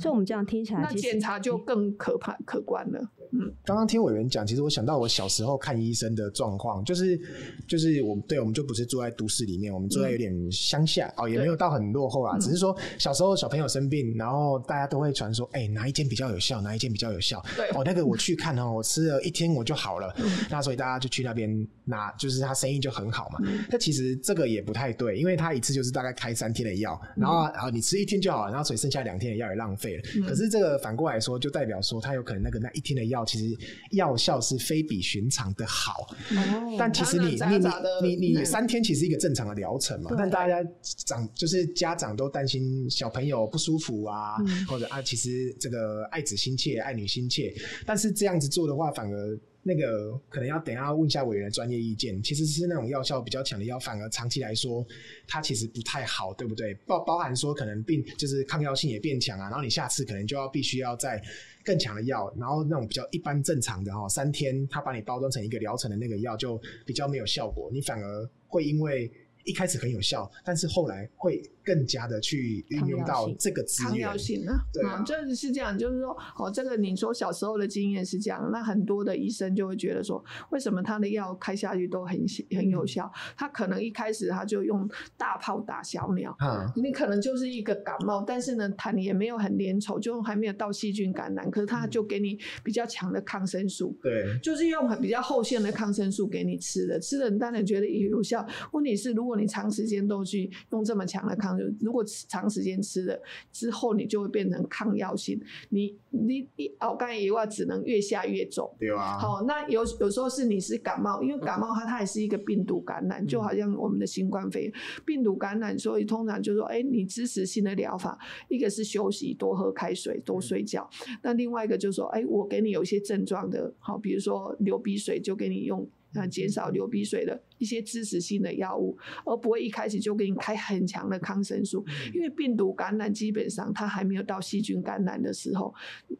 所以我们这样听起来，那检查就更可怕可观了。嗯，刚刚听委员讲，其实我想到我小时候看医生的状况，就是就是我们对，我们就不是住在都市里面，我们住在有点乡下哦，也没有到很落后啊，只是说小时候小朋友生病，然后大家都会传说，哎，哪一间比较有效，哪一间比较有效。对哦，那个我去看哦，我吃了一天我就好了，那所以大家就去那边拿，就是他生意就很好嘛。那其实这个也不太对，因为他一次就是大概开三天的药，然后然后你吃一天就好了，然后所以剩下两天的药也浪费了。可是这个反过来说，就代表说他有可能那个那一天的药。其实药效是非比寻常的好，哦、但其实你你你你你三天其实一个正常的疗程嘛，但大家长就是家长都担心小朋友不舒服啊，嗯、或者啊，其实这个爱子心切，爱女心切，但是这样子做的话，反而。那个可能要等一下问一下委员的专业意见，其实是那种药效比较强的药，反而长期来说它其实不太好，对不对？包包含说可能病就是抗药性也变强啊，然后你下次可能就要必须要再更强的药，然后那种比较一般正常的哈，三天他把你包装成一个疗程的那个药就比较没有效果，你反而会因为。一开始很有效，但是后来会更加的去运用到这个资源。抗药性啊，对啊，这、嗯、是这样，就是说，哦，这个你说小时候的经验是这样，那很多的医生就会觉得说，为什么他的药开下去都很很有效？嗯、他可能一开始他就用大炮打小鸟，嗯、你可能就是一个感冒，但是呢，他也没有很粘稠，就还没有到细菌感染，可是他就给你比较强的抗生素，对、嗯，就是用很比较后线的抗生素给你吃的，吃的你当然觉得也有效。问题是如果你长时间都去用这么强的抗生素，如果长时间吃了之后，你就会变成抗药性。你你你熬干以外，只能越下越重。对啊。好，那有有时候是你是感冒，因为感冒它它也是一个病毒感染，就好像我们的新冠肺炎病毒感染，所以通常就说，哎，你支持性的疗法，一个是休息，多喝开水，多睡觉。那另外一个就是说，哎，我给你有一些症状的，好，比如说流鼻水，就给你用。啊，减少流鼻水的一些支持性的药物，而不会一开始就给你开很强的抗生素，因为病毒感染基本上它还没有到细菌感染的时候，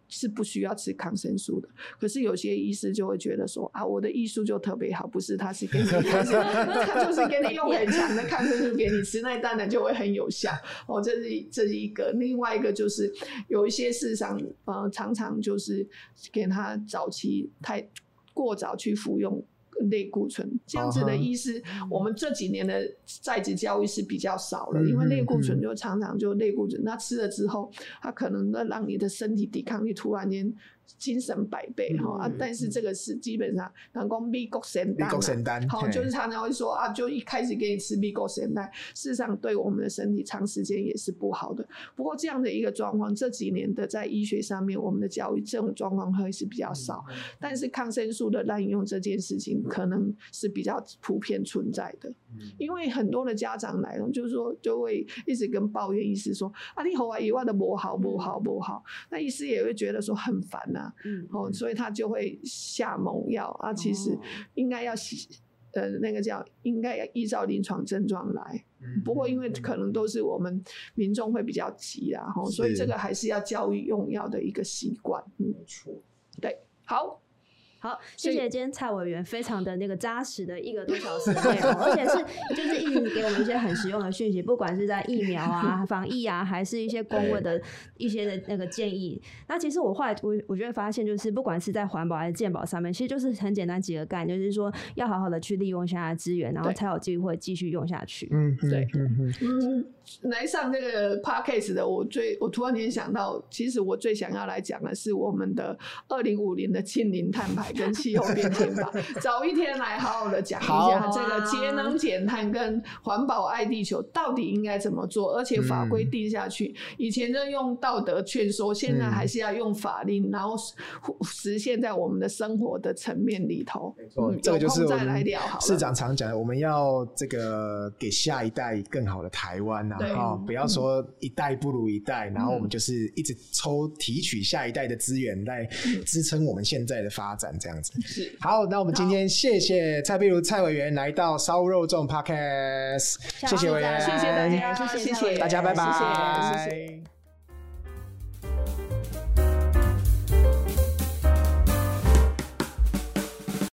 是不需要吃抗生素的。可是有些医师就会觉得说啊，我的医术就特别好，不是他是给你，[laughs] 他就是给你用很强的抗生素给你吃，那当然就会很有效。哦，这是这是一个，另外一个就是有一些事实上，呃，常常就是给他早期太过早去服用。类固醇这样子的意思，我们这几年的在职教育是比较少了，因为类固醇就常常就类固醇，那吃了之后，它可能让你的身体抵抗力突然间。精神百倍哈啊！但是这个是基本上，人讲美国神丹，好，就是常常会说啊，就一开始给你吃美国仙丹，事实上对我们的身体长时间也是不好的。不过这样的一个状况，这几年的在医学上面，我们的教育这种状况会是比较少。但是抗生素的滥用这件事情，可能是比较普遍存在的。因为很多的家长来了，就是说就会一直跟抱怨医师说啊，你后来以外的不好不好不好，那医师也会觉得说很烦。嗯，哦，所以他就会下猛药啊。其实应该要，呃，那个叫应该要依照临床症状来。不过因为可能都是我们民众会比较急啊，吼，所以这个还是要教育用药的一个习惯。没错，对，好。好，谢谢今天蔡委员非常的那个扎实的一个多小时的内容，[laughs] 而且是就是一直给我们一些很实用的讯息，不管是在疫苗啊、防疫啊，还是一些公卫的一些的那个建议。那其实我后来我我觉得发现，就是不管是在环保还是健保上面，其实就是很简单几个概念，就是说要好好的去利用一下资源，然后才有机会继续用下去。嗯，对，嗯。来上这个 podcast 的，我最我突然间想到，其实我最想要来讲的是我们的二零五零的净零碳排跟气候变迁法，早一天来好好的讲一下这个节能减碳跟环保爱地球到底应该怎么做，而且法规定下去，嗯、以前就用道德劝说，现在还是要用法令，然后实现在我们的生活的层面里头。没错、嗯，这个就是我们市长常讲的，我们要这个给下一代更好的台湾啊，哈，不要说一代不如一代，嗯、然后我们就是一直抽提取下一代的资源来支撑我们现在的发展，这样子。是，好，那我们今天谢谢蔡碧如蔡委员来到烧肉粽 Podcast，谢谢委员，谢谢大家，谢谢大家，拜拜，谢谢。谢谢。